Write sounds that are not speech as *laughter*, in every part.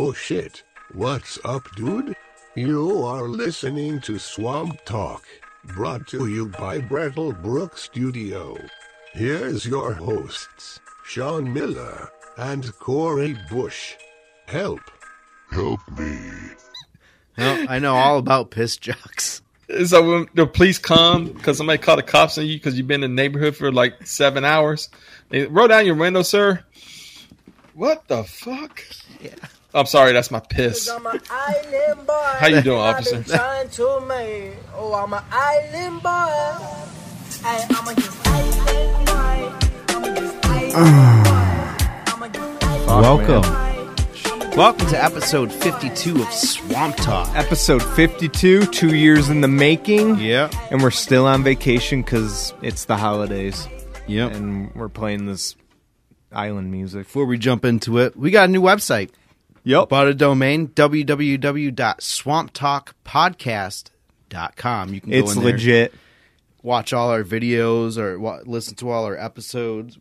Oh shit. What's up, dude? You are listening to Swamp Talk, brought to you by Brattlebrook Studio. Here's your hosts, Sean Miller and Corey Bush. Help. Help me. Well, I know all about piss jocks. So when the police come because somebody called the cops on you because you've been in the neighborhood for like seven hours, they roll down your window, sir. What the fuck? Yeah. I'm sorry, that's my piss. I'm an island boy. How you doing, I've been officer? trying to make. Oh, I'm an island boy. Hey, I'm a just island boy. I'm a just island boy. I'm a just island Welcome. Welcome to episode 52 of Swamp Talk. episode 52 two years in the making Yeah. and we're still on vacation because it's the holidays Yep. and we're playing this island music Before we jump into it, we got a new website. Yep Bought a domain, www.swamptalkpodcast.com. You can go it's in there, legit watch all our videos or wa- listen to all our episodes,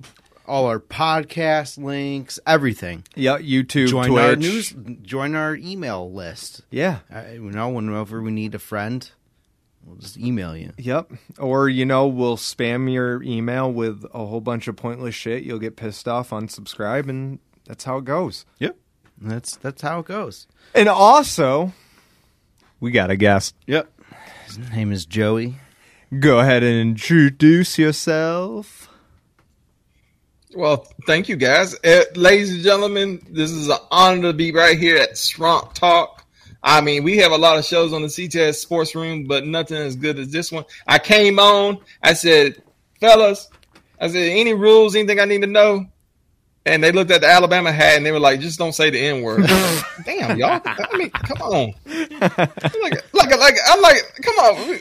all our podcast links, everything. yeah youtube join twitch our news, join our email list. yeah I, you know, whenever we need a friend, we'll just email you. yep or you know we'll spam your email with a whole bunch of pointless shit you'll get pissed off unsubscribe and that's how it goes Yep. That's that's how it goes. and also we got a guest Yep. His name is Joey. go ahead and introduce yourself Well, thank you guys. Uh, ladies and gentlemen, this is an honor to be right here at Swamp Talk. I mean, we have a lot of shows on the CTS Sports Room, but nothing as good as this one. I came on, I said, fellas, I said, any rules, anything I need to know? And they looked at the Alabama hat and they were like, just don't say the N word. *laughs* Damn, y'all. I mean, come on. Like, like, like, I'm like, come on.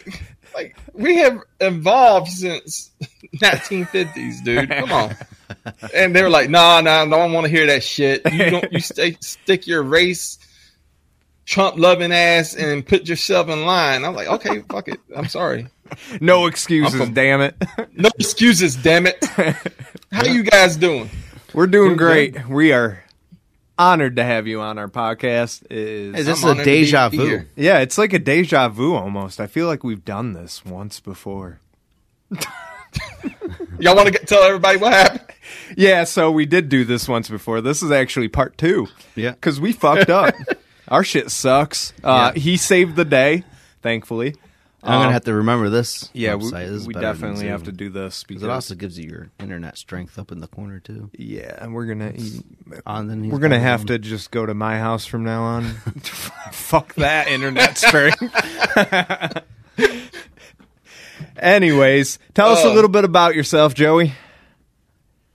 Like, we have evolved since *laughs* 1950s, dude. Come on. And they were like, nah, nah, no one want to hear that shit. You don't, you stay, stick your race, Trump loving ass and put yourself in line. I'm like, okay, fuck it. I'm sorry. no excuses from- damn it No excuses, damn it. *laughs* How you guys doing? We're doing Doing great. We are honored to have you on our podcast. It Is Is this I'm a honored to be deja vu? here. yeah, it's like a deja vu almost. I feel like we've done this once before. *laughs* Y'all want to tell everybody what happened? *laughs* Yeah, so we did do this once before. This is actually part two Yeah. because we fucked up. *laughs* our shit sucks. Uh, Yeah. He saved the day, thankfully. I'm Um, gonna have to remember this. Yeah, we. This we definitely have to do this because Because it also gives you your internet strength up in the corner too. yeah, and we're gonna On then he's we're gonna have his to just go to my house from now on. *laughs* *laughs* Fuck that internet *laughs* strength. Anyways, tell us a Uh. little bit about yourself, Joey.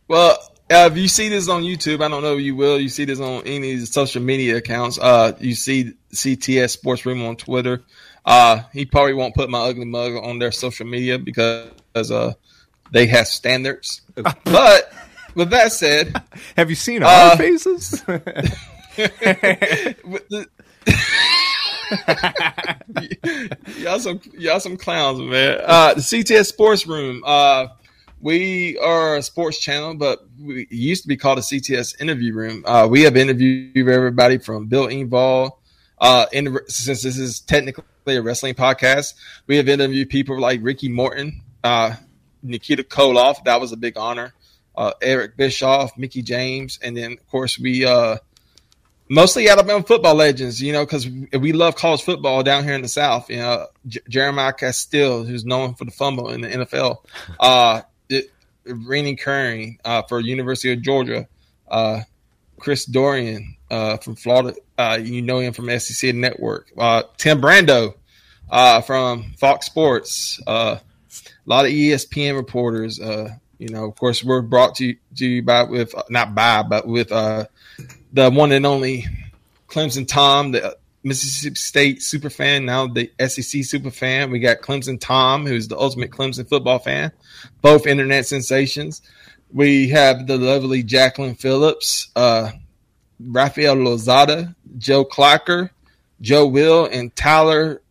Well, uh, if you see this on YouTube, I don't know if you will. You see this on any social media accounts. Uh, you see CTS Sports Room on Twitter. Uh, he probably won't put my ugly mug on their social media because uh, they have standards. *laughs* but with that said, Have you seen Uh, our faces? with *laughs* y'all some y'all some clowns, man. Uh, the CTS Sports Room. Uh, we are a sports channel, but we used to be called a CTS Interview Room. Uh, we have interviewed everybody from Bill Engvall. Uh, in, since this is technically a wrestling podcast, we have interviewed people like Ricky Morton, uh, Nikita Koloff. That was a big honor. Uh, Eric Bischoff, Mickie James, and then of course we uh, mostly Alabama football legends, you know, because we love college football down here in the South. You know, J- Jeremiah Castille, who's known for the fumble in the NFL, *laughs* uh, it, Rennie Curran uh, for University of Georgia, uh, Chris Doering uh, from Florida, uh, you know him from SEC Network, uh, Tim Brando uh, from Fox Sports, uh, a lot of ESPN reporters. Uh, you know, of course, we're brought to, to you by with not by, but with the one and only Clemson Tom, the Mississippi State super fan, now the SEC super fan. We got Clemson Tom, who's the ultimate Clemson football fan, both internet sensations. We have the lovely Jacqueline Phillips, uh, Rafael Lozada, Joe Clocker, Joe Will, and Tyler.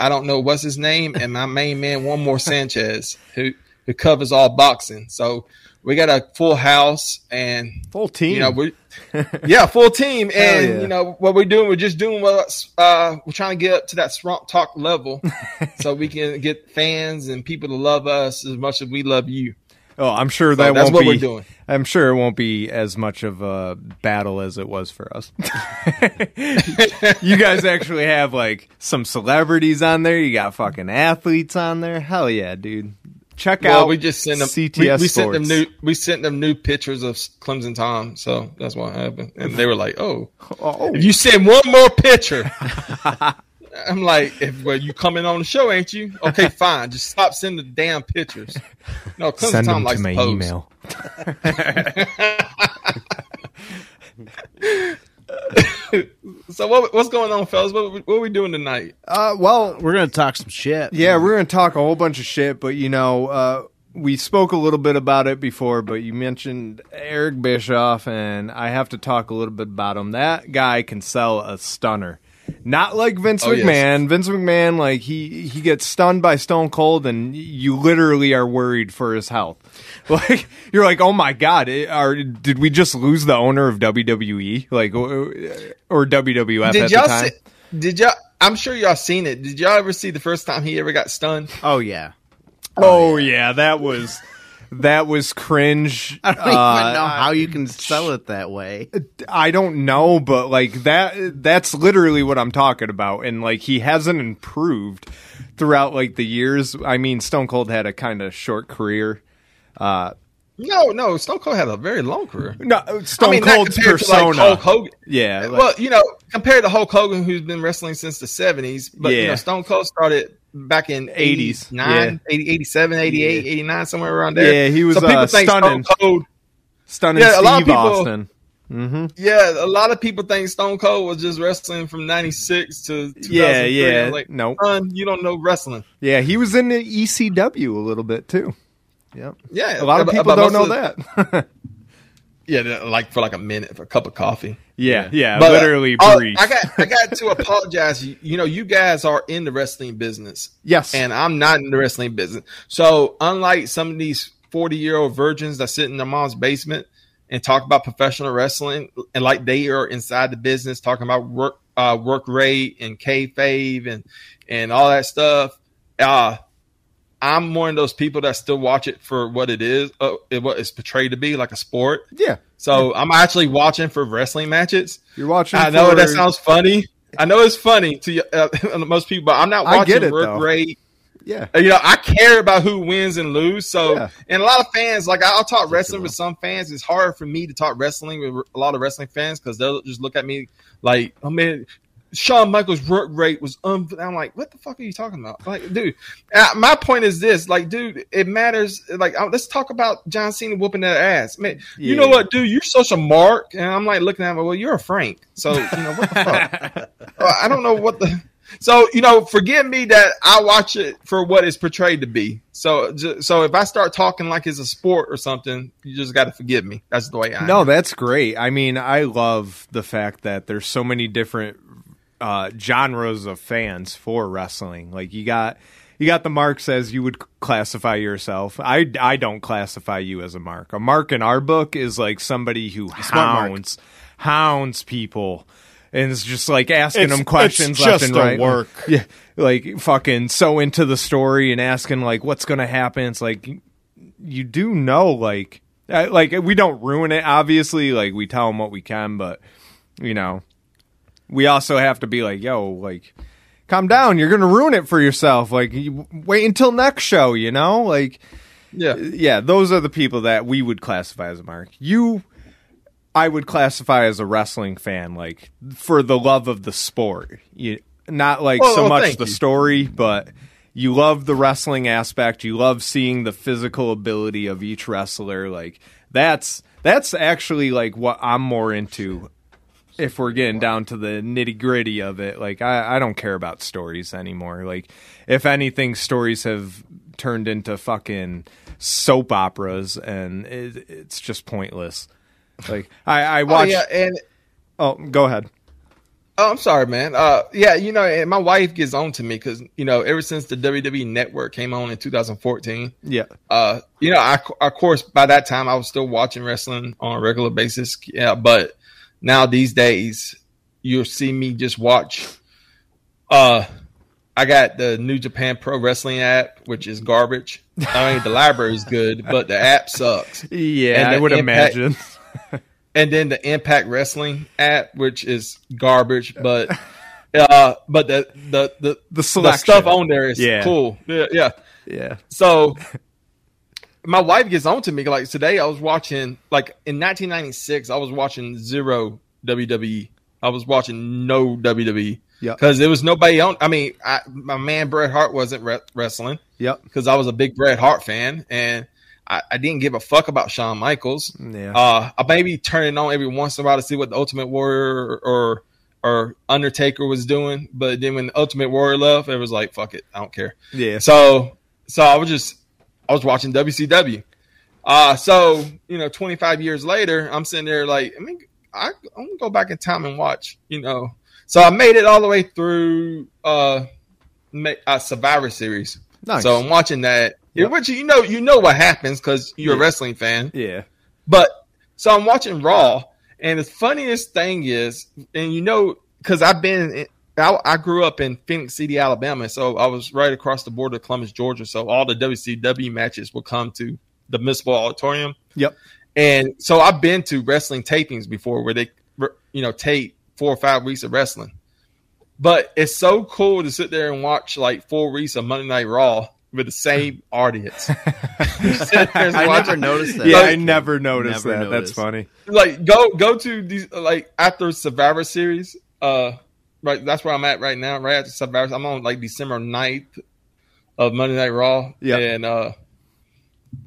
I don't know what's his name, and my main man, one more Sanchez, who who covers all boxing. So we got a full house and Full team. you know we *laughs* yeah full team and yeah. you know what we're doing we're just doing what uh we're trying to get up to that swamp talk level *laughs* so we can get fans and people to love us as much as we love you oh, I'm sure so that that's won't what be. we're doing I'm sure it won't be as much of a battle as it was for us. *laughs* you guys actually have like some celebrities on there. You got fucking athletes on there. Hell yeah, dude. Check well out we just sent them CTS we, we sent them new we sent them new pictures of clemson tom so that's what happened and they were like oh Oh, if you send one more picture *laughs* I'm like, if well, you coming on the show, ain't you? Okay, *laughs* fine. Just stop sending the damn pictures. No, Clemson send Tom them likes to my pose. email. *laughs* So what, what's going on, fellas? What, what are we doing tonight? Uh, well, We're gonna talk some shit. Yeah, we're going to talk a whole bunch of shit, but you know, uh, we spoke a little bit about it before, but you mentioned Eric Bischoff, and I have to talk a little bit about him. That guy can sell a stunner. Not like Vince Oh, yes. McMahon. Vince McMahon, like he he gets stunned by Stone Cold, and you literally are worried for his health. *laughs* Like you're like, oh my god, it, are, did we just lose the owner of WWE, like or or WWF Did at y'all the time? see? Did y'all? I'm sure y'all seen it. Did y'all ever see the first time he ever got stunned? Oh yeah. Oh yeah, that was that was cringe. *laughs* I don't Uh, even know how you can sell it that way. I don't know, but like that that's literally what I'm talking about. And like he hasn't improved throughout like the years. I mean, Stone Cold had a kind of short career. Uh No, no. Stone Cold had a very long career. no, Stone I mean, Cold's compared persona. to like Hulk Hogan. yeah, like- well, you know, compared to Hulk Hogan, who's been wrestling since the 70s, but you know, Stone Cold started back in 80s, 89, 80, 87, 88, 89, somewhere around there. Yeah, he was, So people uh, think stunning. Stone Cold. stunning yeah, a lot of Steve people- Austin. hmm Yeah, a lot of people think Stone Cold was just wrestling from 96 to 2003. Yeah, yeah. like, Nope. son, you don't know wrestling. Yeah, he was in the ECW a little bit too. Yep. Yeah. A lot of people don't know that. *laughs* Yeah, like for like a minute for a cup of coffee. yeah, yeah, But, uh, literally oh, brief. I got I got to apologize. You, you know, you guys are in the wrestling business, yes. and I'm not in the wrestling business. So, unlike some of these 40 year old virgins that sit in their mom's basement and talk about professional wrestling, and like they are inside the business, talking about work uh, work rate and kayfabe and and all that stuff. Uh, I'm one of those people that still watch it for what it is, uh, what it's portrayed to be, like a sport. yeah. So I'm actually watching for wrestling matches. You're watching I know for- that sounds funny. I know it's funny to uh, *laughs* most people, but I'm not I watching get it, work though. rate. Yeah. Uh, You know, I care about who wins and lose. So, Yeah. and a lot of fans, like I'll talk wrestling with some fans. It's hard for me to talk wrestling with a lot of wrestling fans because they'll just look at me like, oh man, Shawn Michaels' work rate was un. I'm like, what the fuck are you talking about? Like, dude, uh, my point is this: like, dude, it matters. Like, uh, let's talk about John Cena whooping that ass. Man, you know what, dude? You're such a mark, and I'm like looking at him. Well, you're a Frank, so you know what the fuck. *laughs* Uh, I don't know what the. So you know, forgive me that I watch it for what it's portrayed to be. So, so if I start talking like it's a sport or something, you just got to forgive me. That's the way I. No, am. that's great. I mean, I love the fact that there's so many different uh, genres of fans for wrestling. Like you got you got the marks as you would classify yourself. I I don't classify you as a mark. A mark in our book is like somebody who hounds hounds people. And it's just like asking It's- them questions it's left just and right. work. *laughs* Yeah, like fucking so into the story and asking like what's gonna happen. It's like you do know like like we don't ruin it obviously like we tell them what we can but you know we also have to be like yo like calm down. You're gonna ruin it for yourself. Like you, wait until next show you know? Like yeah. yeah those are the people that we would classify as a mark. You i would classify as a wrestling fan like for the love of the sport. You not like Oh, so oh, much the you. story but you love the wrestling aspect. You love seeing the physical ability of each wrestler. Like that's that's actually like what i'm more into if we're getting down to the nitty gritty of it, like I, I don't care about stories anymore. Like if anything, stories have turned into fucking soap operas, and it, it's just pointless. Like I, I Oh, yeah, and Oh, go ahead. Oh, I'm sorry, man. Uh, yeah, you know, and my wife gets on to me because you know, ever since the WWE Network came on in 2014, Yeah. uh, you know, I of course by that time I was still watching wrestling on a regular basis. Yeah, but now these days you'll see me just watch. Uh, I got the New Japan Pro Wrestling app, which is garbage. I mean, the library is good, but the app sucks. Yeah, And I would impact- imagine. *laughs* and then the Impact Wrestling app, which is garbage, but *laughs* uh, but the the the, The the stuff on there is Yeah. cool. Yeah, yeah. Yeah. So my wife gets on to me like today. I was watching like in 1996. I was watching zero WWE. I was watching no WWE Yeah, because there was nobody on. I mean, I, my man Bret Hart wasn't re- wrestling Yep. because I was a big Bret Hart fan and. I, I didn't give a fuck about Shawn Michaels. Yeah. Uh, I maybe turn it on every once in a while to see what the Ultimate Warrior or or Undertaker was doing, but then when the Ultimate Warrior left, it was like fuck it, I don't care. yeah. So so I was just I was watching WCW. Uh, so you know, 25 years later, I'm sitting there like I mean, I, I'm gonna go back in time and watch. You know, so I made it all the way through uh, ma- uh Survivor Series. Nice. So I'm watching that. Yep. Which you know, you know what happens because you're a wrestling fan. yeah. But so I'm watching Raw, and the funniest thing is, and you know, because I've been, I, I grew up in Phenix City, Alabama, so I was right across the border of Columbus, Georgia. So all the WCW matches would come to the Municipal Auditorium, Yep. and so I've been to wrestling tapings before where they, you know, tape four or five weeks of wrestling. But it's so cool to sit there and watch like four weeks of Monday Night Raw with the same *laughs* audience. You *laughs* sit there and I never noticed that. Yeah, Like- I never noticed Never that. noticed. That's funny. like go go to these like after Survivor Series. Uh, right, that's where I'm at right now. Right after Survivor, I'm on like December 9th of Monday Night Raw. Yep. and uh,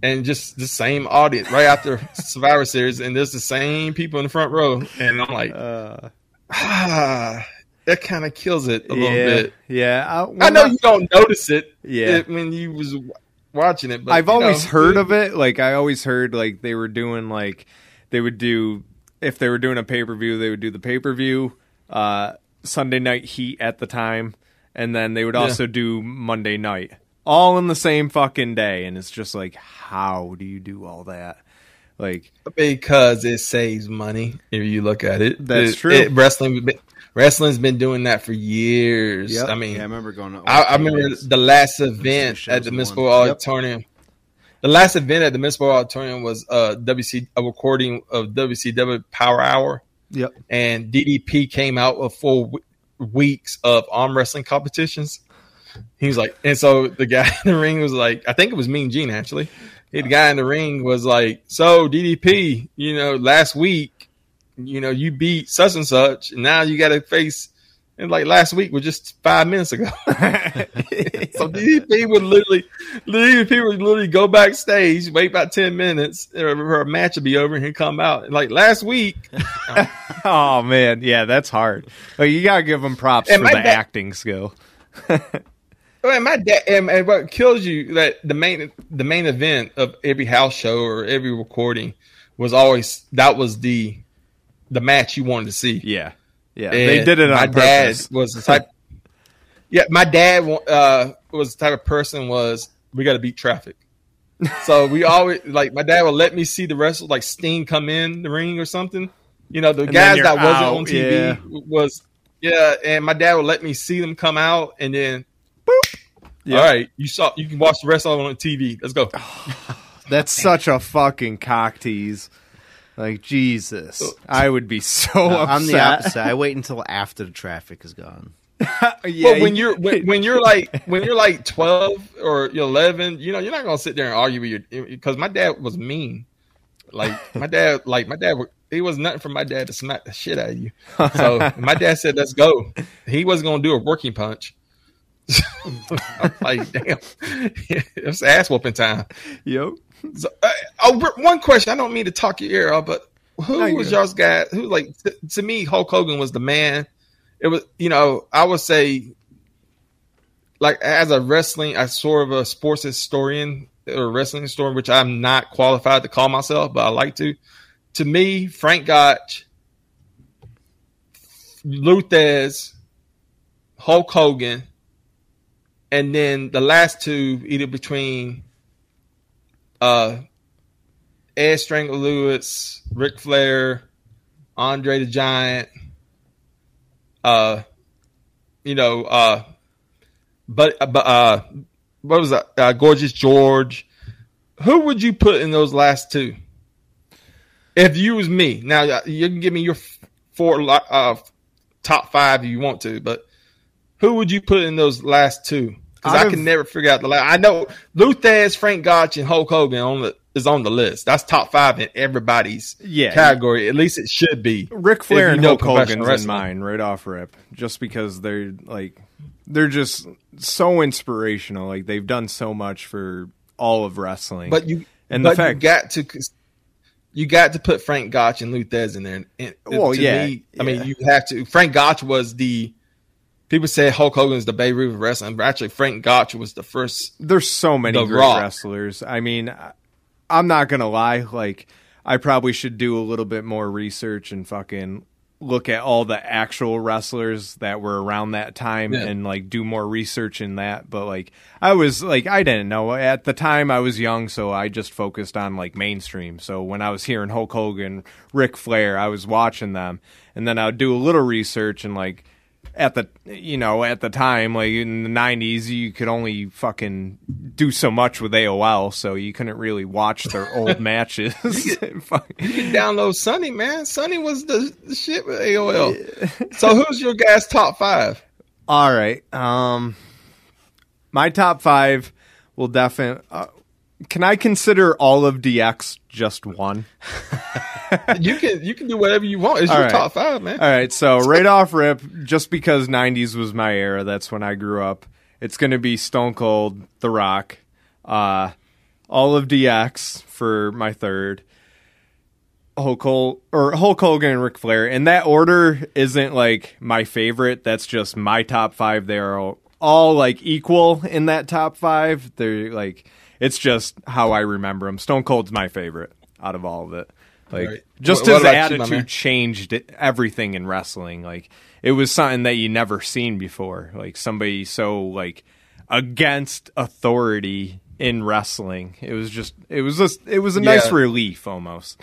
and just the same audience right after *laughs* Survivor Series, and there's the same people in the front row, and I'm like, Uh, ah, *sighs* that kind of kills it a yeah. little bit. Yeah. I, I know you don't notice it, Yeah. when you was watching it, but I've always know, heard of it. Like I always heard like they were doing like they would do if they were doing a pay per view, they would do the pay per view, uh, Sunday night heat at the time, and then they would Yeah. also do Monday night, all in the same fucking day. And it's just like, how do you do all that? Like, because it saves money. If you look at it, That's It- true. it- wrestling, wrestling's been doing that for years. Yep. I mean, Yeah, I remember going. To I, I remember the last event shows at the and Municipal one. Auditorium. The last event at the Municipal Auditorium was uh, WC a recording of WCW Power Hour, yep, and DDP came out with four w- weeks of arm wrestling competitions. He was like, and so the guy *laughs* in the ring was like, I think it was Mean Gene actually. The guy in the ring was like, "So DDP, you know, last week, you know, you beat such and such, and now you got to face." And like last week was just five minutes ago. *laughs* *laughs* so DDP would literally, DDP would literally go backstage, wait about ten minutes, her match would be over, and he'd come out. And like last week, *laughs* oh man, yeah, that's hard. Like you gotta give them props And for the da- acting skill. Well, and my dad, and, and what kills you that the main the main event of every house show or every recording was always that was the the match you wanted to see. Yeah, yeah, And they did it on my purpose. dad was the type. *laughs* yeah, my dad uh, was the type of person was we got to beat traffic. *laughs* So we always like my dad would let me see the wrestlers like Sting come in the ring or something. You know the then guys you're that wasn't on TV yeah. was yeah, and my dad would let me see them come out and then. Yep. All right, you saw. You can watch the rest of it on TV. Let's go. *sighs* That's such a fucking cock tease. Like Jesus, uh, I would be so upset. I'm the opposite. *laughs* I wait until after the traffic is gone. *laughs* yeah, well, when you're when, when you're like when you're like twelve or eleven, you know you're not gonna sit there and argue with your eh, because my dad was mean. Like my dad, *laughs* like my dad, it was nothing for my dad to smack the shit out of you. So my dad said, "Let's go." He wasn't gonna do a working punch. I'm like, damn, it's ass whooping time. yep. So, uh, oh, one question. I don't mean to talk your ear off, but who No, was y'all's guy? Who like t- to me, Hulk Hogan was the man. It was, you know, I would say, like as a wrestling, I sort of a sports historian or wrestling historian, which I'm not qualified to call myself, but I like to. To me, Frank Gotch Lou Thesz, Hulk Hogan, and then the last two either between uh Ed Lewis, Ric Flair, Andre the Giant, uh, you know, uh, but but uh, what was that? Uh, Gorgeous George. Who would you put in those last two? If you was me, now uh, you can give me your four uh, top five if you want to, but who would you put in those last two? Because I can never figure out the last. I know Lou Thesz, Frank Gotch, and Hulk Hogan on the is on the list. That's top five in everybody's Yeah. category. At least it should be. Ric Flair and Hulk Hogan's in mine right off rip, just because they're like they're just so inspirational. Like they've done so much for all of wrestling. But you And the fact- you got to you got to put Frank Gotch and Lou Thesz in there. And, and Well, to yeah, me, I mean, yeah. you have to. Frank Gotch was the people say Hulk Hogan is the Babe Ruth of wrestling, but actually Frank Gotch was the first. there's so many The great Rock. wrestlers. I mean, I'm not gonna lie. Like, I probably should do a little bit more research and fucking look at all the actual wrestlers that were around that time Yeah. and like do more research in that. But like, I was like, I didn't know at the time. I was young, so I just focused on like mainstream. So when I was hearing Hulk Hogan, Ric Flair, I was watching them, and then I would do a little research and like at the you know at the time like in the 90s you could only fucking do so much with AOL so you couldn't really watch their *laughs* old matches. You can *laughs* download Sonny, man. Sonny was the, shit with AOL. so who's your guys' top five? all right um my top 5 will definitely uh, can I consider all of DX just one *laughs* You can you can do whatever you want. It's All your right. top five, man. All right, so right off rip, just because '90s was my era, that's when I grew up. It's going to be Stone Cold, The Rock, uh, all of DX for my third. Hulk Hol- or Hulk Hogan and Ric Flair. And that order isn't like my favorite. That's just my top five. They are all, all like equal in that top five. They're like it's just how I remember them. Stone Cold's my favorite out of all of it. Like Right. just What- what his you, attitude changed everything in wrestling. Like it was something that you never seen before. Like somebody so like against authority in wrestling. It was just it was just it was a nice Yeah. relief almost.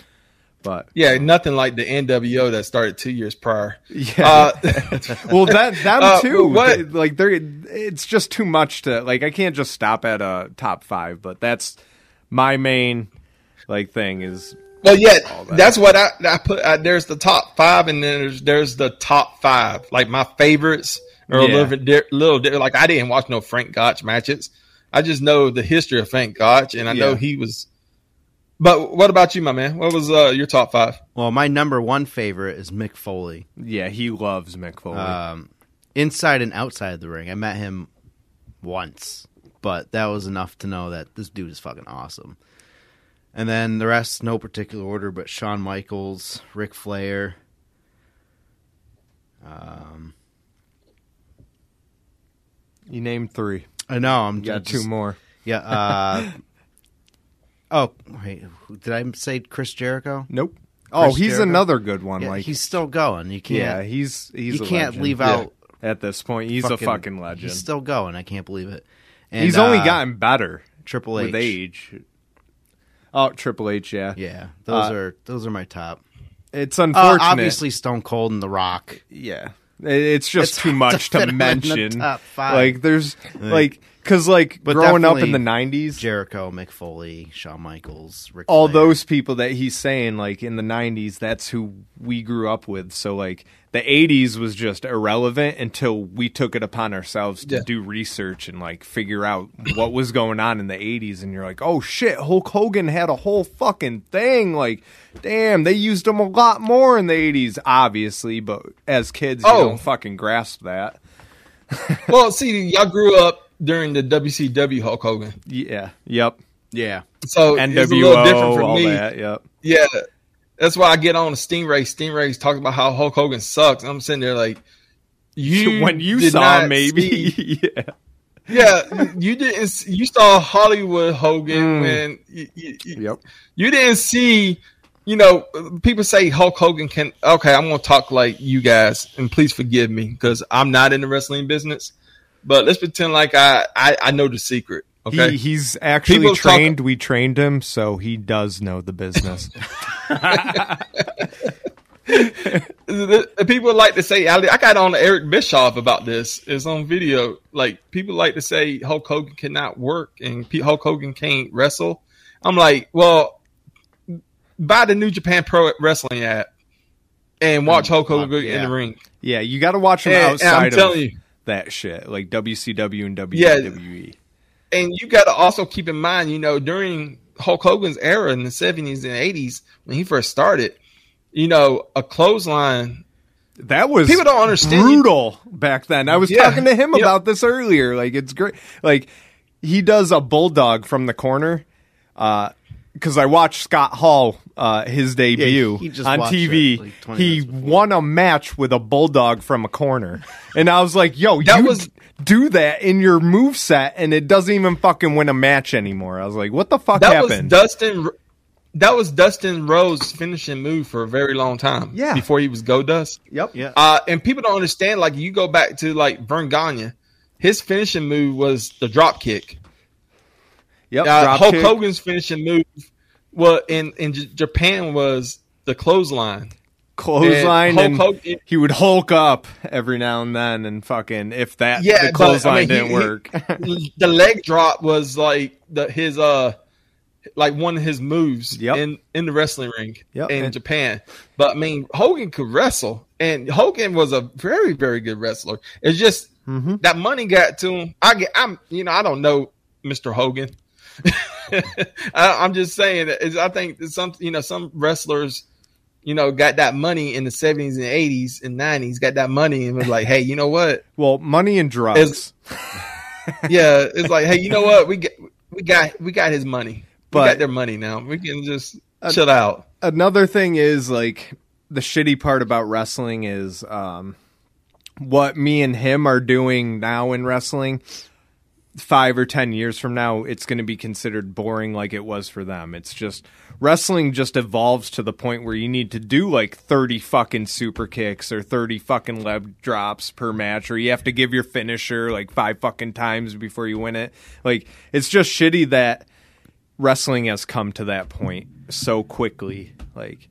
But Yeah, nothing like the NWO that started two years prior. yeah, Uh, *laughs* *laughs* well that them Uh, too. what- They- like they're it's just too much to like. I can't just stop at a top five. But that's my main like thing is Well, yeah, that. that's what I, I put. I, there's the top five, and then there's there's the top five. Like my favorites are a little bit di- little di- like I didn't watch no Frank Gotch matches. I just know the history of Frank Gotch, and I know he was. But what about you, my man? What was uh, your top five? Well, my number one favorite is Mick Foley. yeah. He loves Mick Foley. Um, inside and outside of the ring. I met him once, but that was enough to know that this dude is fucking awesome. And then the rest, no particular order, but Shawn Michaels, Ric Flair. Um, you named three. I know I'm You got just- two more. Yeah. Uh, *laughs* oh, wait, did I say Chris Jericho? Nope. Oh, he's Jericho? another good one. Yeah, like he's still going. You can't. yeah, he's he's you can't legend. leave Yeah. out. at this point. He's a fucking legend. He's still going. I can't believe it. And, he's only uh, gotten better Triple H with age. Oh, Triple H, yeah. Yeah, those Uh, are those are my top. It's Uh, unfortunate. obviously, Stone Cold and The Rock. yeah. It's just It's too *laughs* much to to, fit 'em in the mention. top five. Like there's like cuz like But growing up in the 90s, Jericho, Mick Foley, Shawn Michaels, Ric all Flair. those people that he's saying like in the 90s that's who we grew up with so like the 80s was just irrelevant until we took it upon ourselves to Yeah. do research and like figure out what was going on in the 80s and you're like oh shit Hulk Hogan had a whole fucking thing like damn they used him a lot more in the 80s obviously but as kids you Oh. don't fucking grasp that *laughs* Well, see, y'all grew up during the WCW Hulk Hogan, yeah yep Yeah, so it's a NWO little different for me. that yep Yeah, that's why I get on the Stingray. Stingray's talking about how Hulk Hogan sucks. I'm sitting there like, you *laughs* when you saw maybe see- *laughs* yeah yeah, you didn't. You saw Hollywood Hogan Mm. when you, you, you- yep you didn't see, you know, people say Hulk Hogan can. Okay, I'm gonna talk like you guys, and please forgive me because I'm not in the wrestling business. But let's pretend like I I, I know the secret. Okay, He, he's actually People talk- trained. We trained him, so he does know the business. *laughs* the, the people like to say I, I got on Eric Bischoff about this. It's on video. Like people like to say Hulk Hogan cannot work and P- Hulk Hogan can't wrestle. I'm like, well, buy the New Japan Pro Wrestling app and watch mm, Hulk Hogan in the ring. yeah, you got to watch him And- and I'm outside of telling you. that shit, like WCW and E. Yeah. And you got to also keep in mind, you know, during Hulk Hogan's era in the 70s and 80s when he first started, you know, a clothesline That was People don't understand. brutal back then. I was Yeah. talking to him Yeah. about this earlier. Like it's great. Like he does a bulldog from the corner. Uh, Because I watched Scott Hall uh, his debut he just on TV. it, like, he won a match with a bulldog from a corner, and I was like, "Yo, That you was- do that in your move set, and it doesn't even fucking win a match anymore." I was like, "What the fuck that happened?" was Dustin. That was Dustin Rhodes' finishing move for a very long time. Yeah. before he was Go Dust. yep. Yeah. Uh, and people don't understand. Like you go back to like Verne Gagne, his finishing move was the drop kick. Yep. Uh, Hulk kick. Hogan's finishing move, well, in in J- Japan was the clothesline. clothesline And and, Hulk Hogan- he would hulk up every now and then and fucking if that Yeah, the but, I clothesline mean, didn't he- work. *laughs* the leg drop was like the his uh like one of his moves Yep. in in the wrestling ring Yep. in And- Japan. But I mean, Hogan could wrestle, and Hogan was a very very good wrestler. It's just Mm-hmm. that money got to him. I get, I'm you know I don't know Mr. Hogan. *laughs* I, I'm just saying I think some you know some wrestlers. You know, got that money in the seventies and eighties and nineties. Got that money and was like, "Hey, you know what? *laughs* well, money and drugs. Is- yeah, it's like, hey, you know what? We got we got we got his money. But- we got their money now. We can just chill out. Another thing is like the shitty part about wrestling is um what me and him are doing now in wrestling. Five or ten years from now, it's going to be considered boring like it was for them. It's just wrestling just evolves to the point where you need to do like 30 fucking super kicks or 30 fucking leg drops per match or you have to give your finisher like five fucking times before you win it. Like it's just shitty that wrestling has come to that point so quickly. Like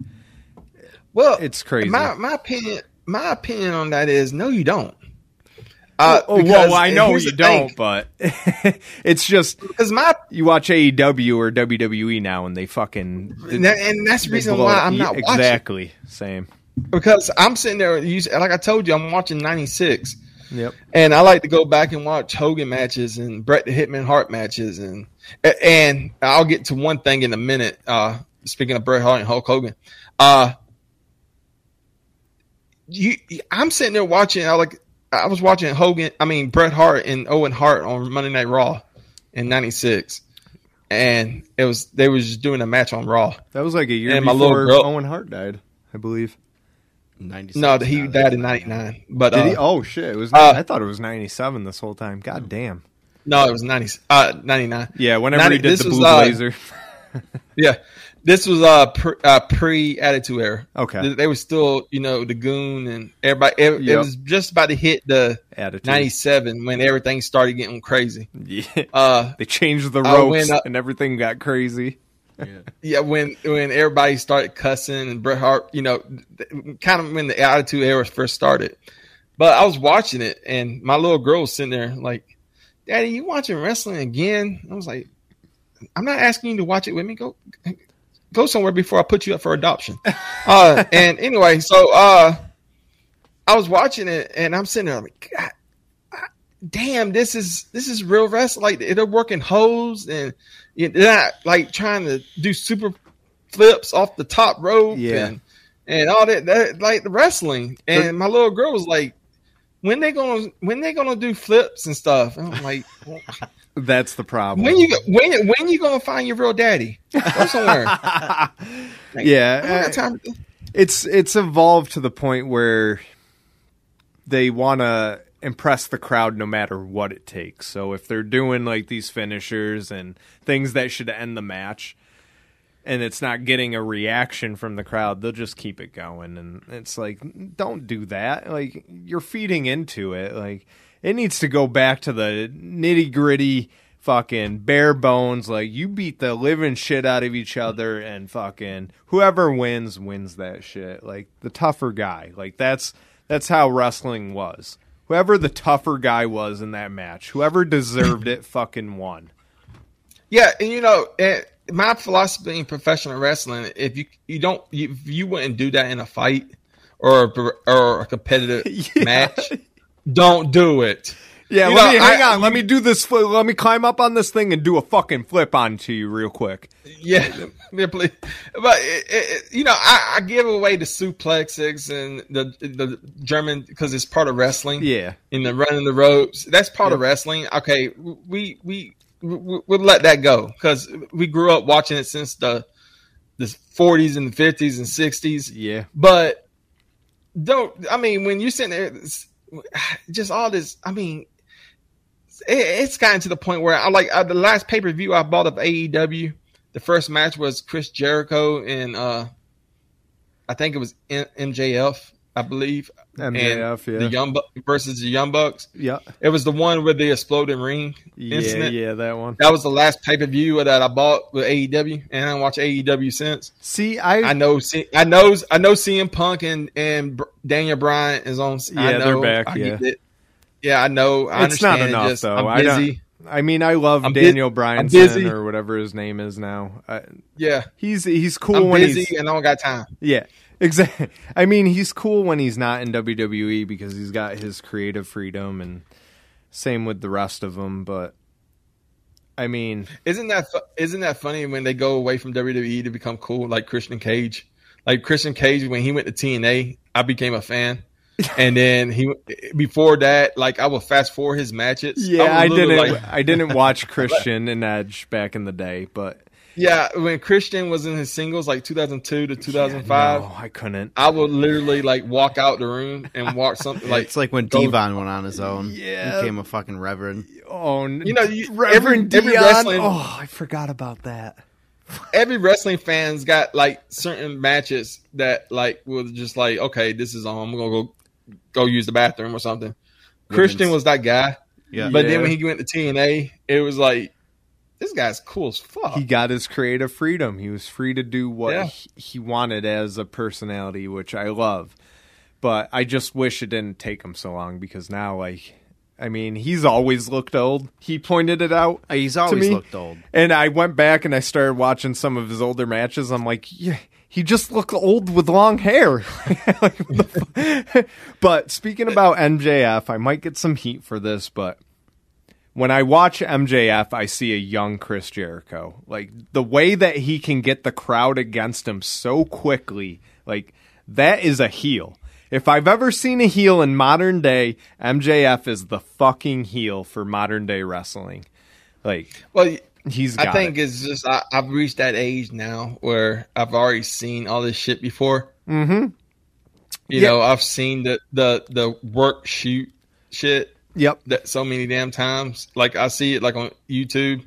Well, It's crazy. My my opinion my opinion on that is no, you don't. Uh, oh because well, I know you don't, but *laughs* it's just Because my you watch AEW or WWE now and they fucking and, that- and that's the reason why. I'm not watching exactly same. because I'm sitting there. You, like I told you, I'm watching '96. Yep. And I like to go back and watch Hogan matches and Bret the Hitman Hart matches, and and I'll get to one thing in a minute. Uh, speaking of Bret Hart and Hulk Hogan, uh, you, I'm sitting there watching. I like I was watching Hogan. I mean Bret Hart and Owen Hart on Monday Night Raw in '96, and it was they was just doing a match on Raw. That was like a year And my little before girl- Owen Hart died, I believe. 96 No, he now, died in '99, but Did uh, he? Oh shit! It was. uh, I thought it was ninety seven this whole time. God damn. no, it was '90, uh, '99. Yeah, whenever 90 he did this the was, blue uh, blazer. *laughs* Yeah, this was uh, pre, uh pre Attitude Era. Okay. They, they were still, you know, the Goon and everybody. It, it was just about to hit the Attitude. '97 when everything started getting crazy. Yeah. *laughs* Uh, they changed the I ropes went up- and everything got crazy. yeah, when when everybody started cussing and Bret Hart, you know, kind of when the Attitude Era first started. But I was watching it, and my little girl was sitting there like, "Daddy, you watching wrestling again?" I was like, "I'm not asking you to watch it with me. Go, go somewhere before I put you up for adoption." uh, *laughs* and anyway, so uh, I was watching it, and I'm sitting there like, God, damn, this is this is real wrestling. Like they're working hose and you know, they're not like trying to do super flips off the top rope Yeah. and and all that, that like the wrestling. And my little girl was like, when they gonna when they gonna do flips and stuff? And I'm like, That's the problem. when you when when you gonna find your real daddy? Go somewhere. *laughs* Like, Yeah, I uh, time to- it's it's evolved to the point where they want to impress the crowd no matter what it takes. So if they're doing like these finishers and things that should end the match, and it's not getting a reaction from the crowd, they'll just keep it going. And it's like, don't do that. Like, you're feeding into it. Like, it needs to go back to the nitty gritty, fucking bare bones. Like, you beat the living shit out of each other, and fucking whoever wins, wins that shit. Like, the tougher guy. Like, that's that's how wrestling was. Whoever the tougher guy was in that match, whoever deserved it, *laughs* fucking won. Yeah, and you know, eh, my philosophy in professional wrestling, if you you don't, you, you wouldn't do that in a fight or a, or a competitive *laughs* Yeah. match, don't do it. Yeah, You let know, me hang I- on. Let me do this. Let me climb up on this thing and do a fucking flip onto you real quick. Yeah, *laughs* yeah, please. But it, it, you know, I, I give away the suplexes and the the German because it's part of wrestling. Yeah, in the running the ropes. That's part of wrestling. Okay, we we, we we'll let that go because we grew up watching it since the the 40s and the 50s and 60s. yeah. But don't I mean when you're sitting there, *sighs* just all this. I mean, it, it's gotten to the point where I like uh, the last pay per view I bought of AEW. The first match was Chris Jericho and uh, I think it was M- MJF, I believe. MJF, and yeah. the Young Bu- versus the Young Bucks. Yeah, It was the one with the exploding ring yeah, incident. yeah. That one. That was the last pay per view that I bought with AEW, and I haven't watched AEW since. See, I, I know, I know, I know. CM Punk and and Daniel Bryan is on. I Yeah, know, they're back, I yeah. it. yeah, I know. I it's not it, enough just, though. I'm I don't. busy. I mean, I love I'm Daniel I'm Bryanson or whatever his name is now. I, Yeah, he's he's cool I'm when busy he's and I don't got time. Yeah, exactly. I mean, he's cool when he's not in WWE because he's got his creative freedom, and same with the rest of them. But I mean, Isn't that isn't that funny when they go away from WWE to become cool, like Christian Cage? Like Christian Cage, when he went to TNA, I became a fan. *laughs* And then he before that, like I would fast forward his matches. yeah, was I, didn't. like- I didn't watch *laughs* Christian and Edge back in the day, but yeah, when Christian was in his singles, like 2002 to 2005, no, I couldn't. I would literally like walk out the room and watch something like it's like when go- D-Von went on his own. Yeah. Became a fucking reverend. Oh, You know, you- Reverend every- every Dion. wrestling- Oh, I forgot about that. every wrestling fan's got like certain matches that like was just like, okay, this is on. I'm gonna go go use the bathroom or something. Christian was that guy, Yeah. but Yeah. then when he went to TNA, it was like, this guy's cool as fuck. He got his creative freedom. He was free to do what Yeah. he, he wanted as a personality, which I love. But I just wish it didn't take him so long because now, like, I mean, he's always looked old. He pointed it out. Uh, He's always me- looked old. And I went back and I started watching some of his older matches. I'm like, yeah, he just looked old with long hair. *laughs* Like, what the fu- *laughs* but speaking about MJF, I might get some heat for this, but when I watch MJF, I see a young Chris Jericho. Like the way that he can get the crowd against him so quickly, like that is a heel. If I've ever seen a heel in modern day, MJF is the fucking heel for modern day wrestling. Like well, he's got I think it. it's just I, I've reached that age now where I've already seen all this shit before. Mm-hmm. You Yeah. know, I've seen the the the work shoot shit Yep. that so many damn times. Like I see it like on YouTube.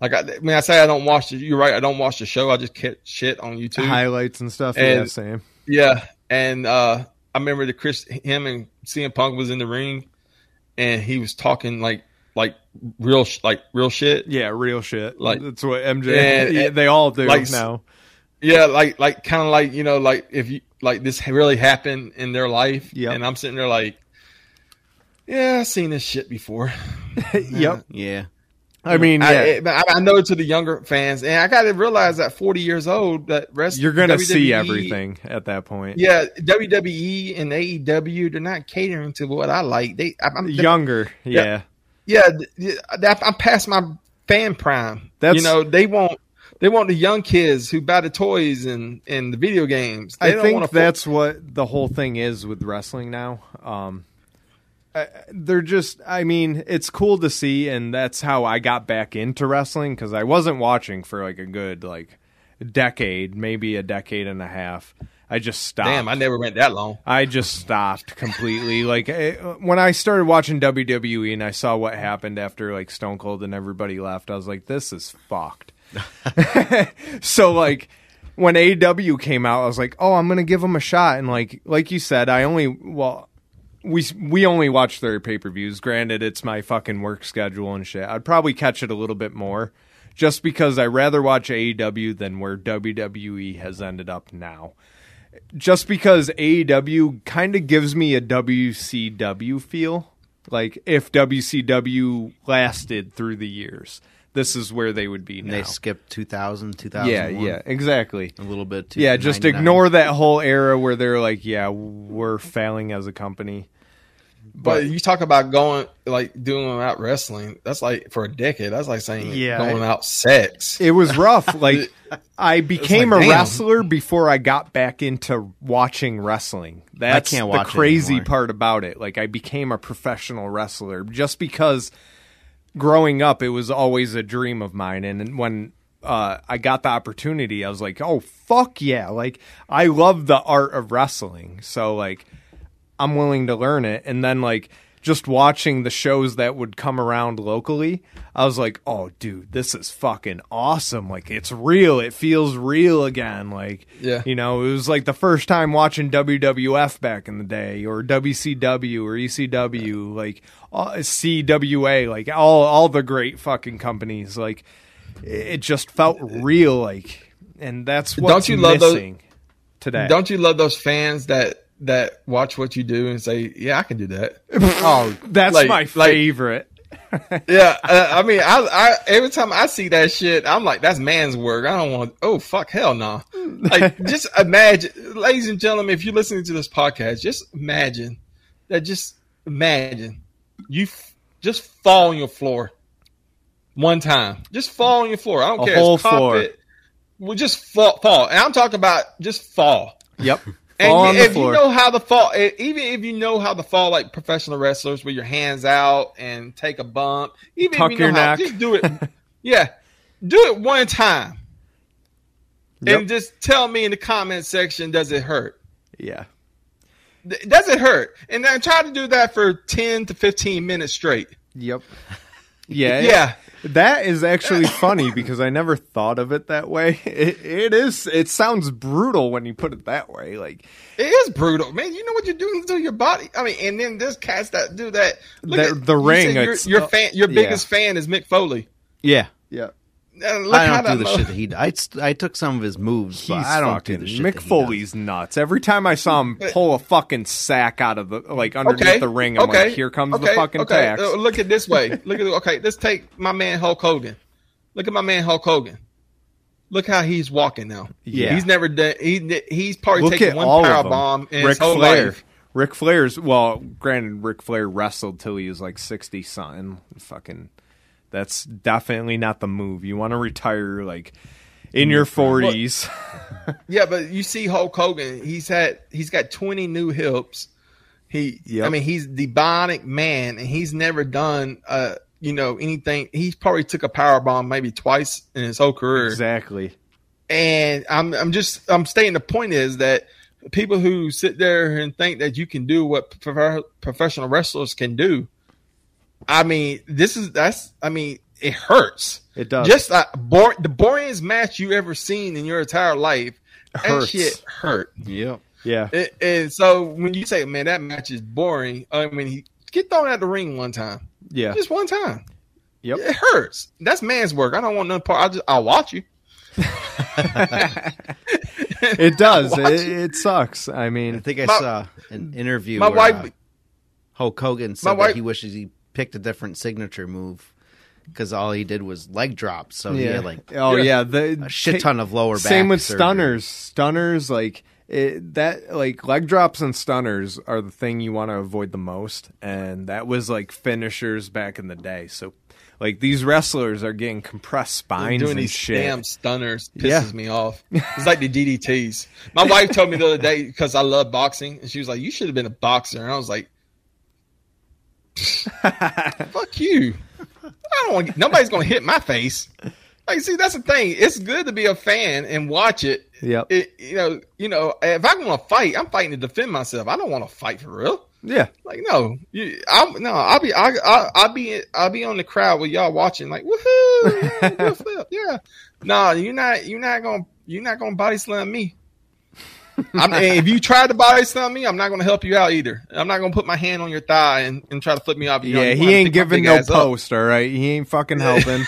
Like I, I mean, I say I don't watch the. You're right. I don't watch the show. I just catch shit on YouTube. Highlights and stuff. yeah, same. Yeah, and uh I remember the Chris, him and CM Punk was in the ring, and he was talking like like real sh- like real shit. Yeah, real shit. Like- that's what MJ. And- *laughs* yeah, they all do like- now. Yeah, like like kind of like you know like if you like this really happened in their life. Yeah, and I'm sitting there like, yeah, I've seen this shit before. *laughs* yep. Yeah. I mean, yeah. I, it- I, I know to the younger fans, and I got to realize that 40 years old that rest You're gonna see everything at that point. Yeah, WWE and AEW, they're not catering to what I like. They, I, I'm Younger. Yeah. yeah, th- that, I'm past my fan prime. That's- you know, they want they want the young kids who buy the toys and and the video games. They I don't think wanna fo- that's what the whole thing is with wrestling now. Um, I- they're just, I mean, it's cool to see, and that's how I got back into wrestling because I wasn't watching for like a good like decade, maybe a decade and a half. I just stopped. damn. I never went that long. I just stopped completely. like eh, when I started watching WWE and I saw what happened after like Stone Cold and everybody left, I was like, "This is fucked." *laughs* *laughs* so like when aw came out, I was like, oh, I'm gonna give them a shot. And like like you said, I only well. We we only watch their pay per views. Granted, it's my fucking work schedule and shit. I'd probably catch it a little bit more, just because I rather watch AEW than where WWE has ended up now. Just because AEW kind of gives me a WCW feel, like if WCW lasted through the years, this is where they would be And now. they skipped 2000, yeah, 2001. yeah, exactly. A little bit. Yeah, just 99. ignore that whole era where they're like, yeah, we're failing as a company. But you talk about going like doing out wrestling. That's like for a decade. That's like saying Yeah, going I- out sex. It was rough. *laughs* Like I became like, a damn. wrestler before I got back into watching wrestling. That's can't the watch it crazy part about it. Like I became a professional wrestler just because growing up it was always a dream of mine and when uh, I got the opportunity, I was like, "Oh fuck yeah!" Like I love the art of wrestling, so like I'm willing to learn it. And then like just watching the shows that would come around locally, I was like, "Oh, dude, this is fucking awesome! Like it's real. It feels real again. Like, Yeah. you know, it was like the first time watching WWF back in the day, or WCW or ECW, like CWA, like all all the great fucking companies. Like it just felt real. Like, and that's Don't what's you love those- today. Don't you love those fans that that watch what you do and say, "Yeah, I can do that." *laughs* Oh, that's Like- my like- favorite. *laughs* yeah, uh, I mean, I, I every time I see that shit, I'm like, "That's man's work." I don't want. Oh fuck, hell no! *laughs* Like, just imagine, ladies and gentlemen, if you're listening to this podcast, just imagine that. Just imagine you f- just fall on your floor one time. Just fall on your floor. I don't A care. whole it's carpet. Well, just fall, fall, and I'm talking about just fall. Yep. And Fall you- on the if floor. you know how to fall, even if you know how to fall like professional wrestlers, with your hands out and take a bump, even Tuck if you know how, neck. just do it. *laughs* yeah, do it one time, Yep. and just tell me in the comment section, does it hurt? Yeah. Th- Does it hurt? And then try to do that for ten to fifteen minutes straight. Yep. *laughs* Yeah. Yeah. That is actually funny because I never thought of it that way. *laughs* It, it is. It sounds brutal when you put it that way. Like It is brutal, man. You know what you're doing to your body. I mean, and then there's cats that do that. Look The- at the ring, Your, your fan, your oh, yeah. biggest fan is Mick Foley. Yeah. yeah, Look I don't do the mo- shit that he. I I took some of his moves, he's but I don't fucking do the shit Mick that he Foley's nuts. Every time I saw him pull a fucking sack out of the like underneath the ring, I'm like, here comes the fucking okay. tax. Uh, look at this way. Look at okay. Let's take my man Hulk Hogan. Look at my man Hulk Hogan. Look how he's walking now. Yeah. he's never done. He he's probably Look taken one power of them. bomb in Ric his whole Flair. life. Ric Flair's well, granted, Ric Flair wrestled till he was like sixty something. Fucking, that's definitely not the move. You want to retire like in your forties. *laughs* Yeah, but you see Hulk Hogan. He's had he's got twenty new hips. He, Yep. I mean, he's the bionic man, and he's never done uh you know anything. he probably took a power bomb maybe twice in his whole career. exactly. And I'm I'm just I'm stating the point is that people who sit there and think that you can do what prof- professional wrestlers can do. I mean, this is that's I mean, it hurts. It does. Just like bor- the boringest match you ever seen in your entire life. That Hurts. shit hurt. does. Yep. Yeah. And, and so when you say, "Man, that match is boring," I mean, he, get thrown out the ring one time, Yeah. just one time. Yep. It hurts. That's man's work. I don't want none part. I just I'll watch you. *laughs* It does. *laughs* Watch it, it sucks. I mean, I think I My- saw an interview. My where, wife. uh, Hulk Hogan said My wife- that he wishes he picked a different signature move because all he did was leg drops. So he yeah. had like oh Yeah. yeah, the a shit ton of lower back. Same with surgery. stunners. Stunners, like it, that, like leg drops and stunners are the thing you want to avoid the most, and that was like finishers back in the day. So, like these wrestlers are getting compressed spines doing and these shit. damn stunners pisses Yeah. me off. It's like the DDTs. My wife told me the other day because I love boxing, and she was like, "You should have been a boxer," and I was like, *laughs* "Fuck you! I don't want. Nobody's gonna hit my face." Like, see, that's the thing. It's good to be a fan and watch it. Yeah. You know, you know, if I want to fight, I'm fighting to defend myself. I don't want to fight for real. Yeah. Like no, you, I'm no, I'll be, I, I, I'll be, I'll be on the crowd with y'all watching. Like woohoo, *laughs* yeah, flip, yeah. No, you're not, you're not gonna, you're not gonna body slam me. I'm, if you try to body slam me, I'm not gonna help you out either. I'm not gonna put my hand on your thigh and, and try to flip me off. You Yeah, you he ain't giving no ass up. all right? He ain't fucking *laughs* helping.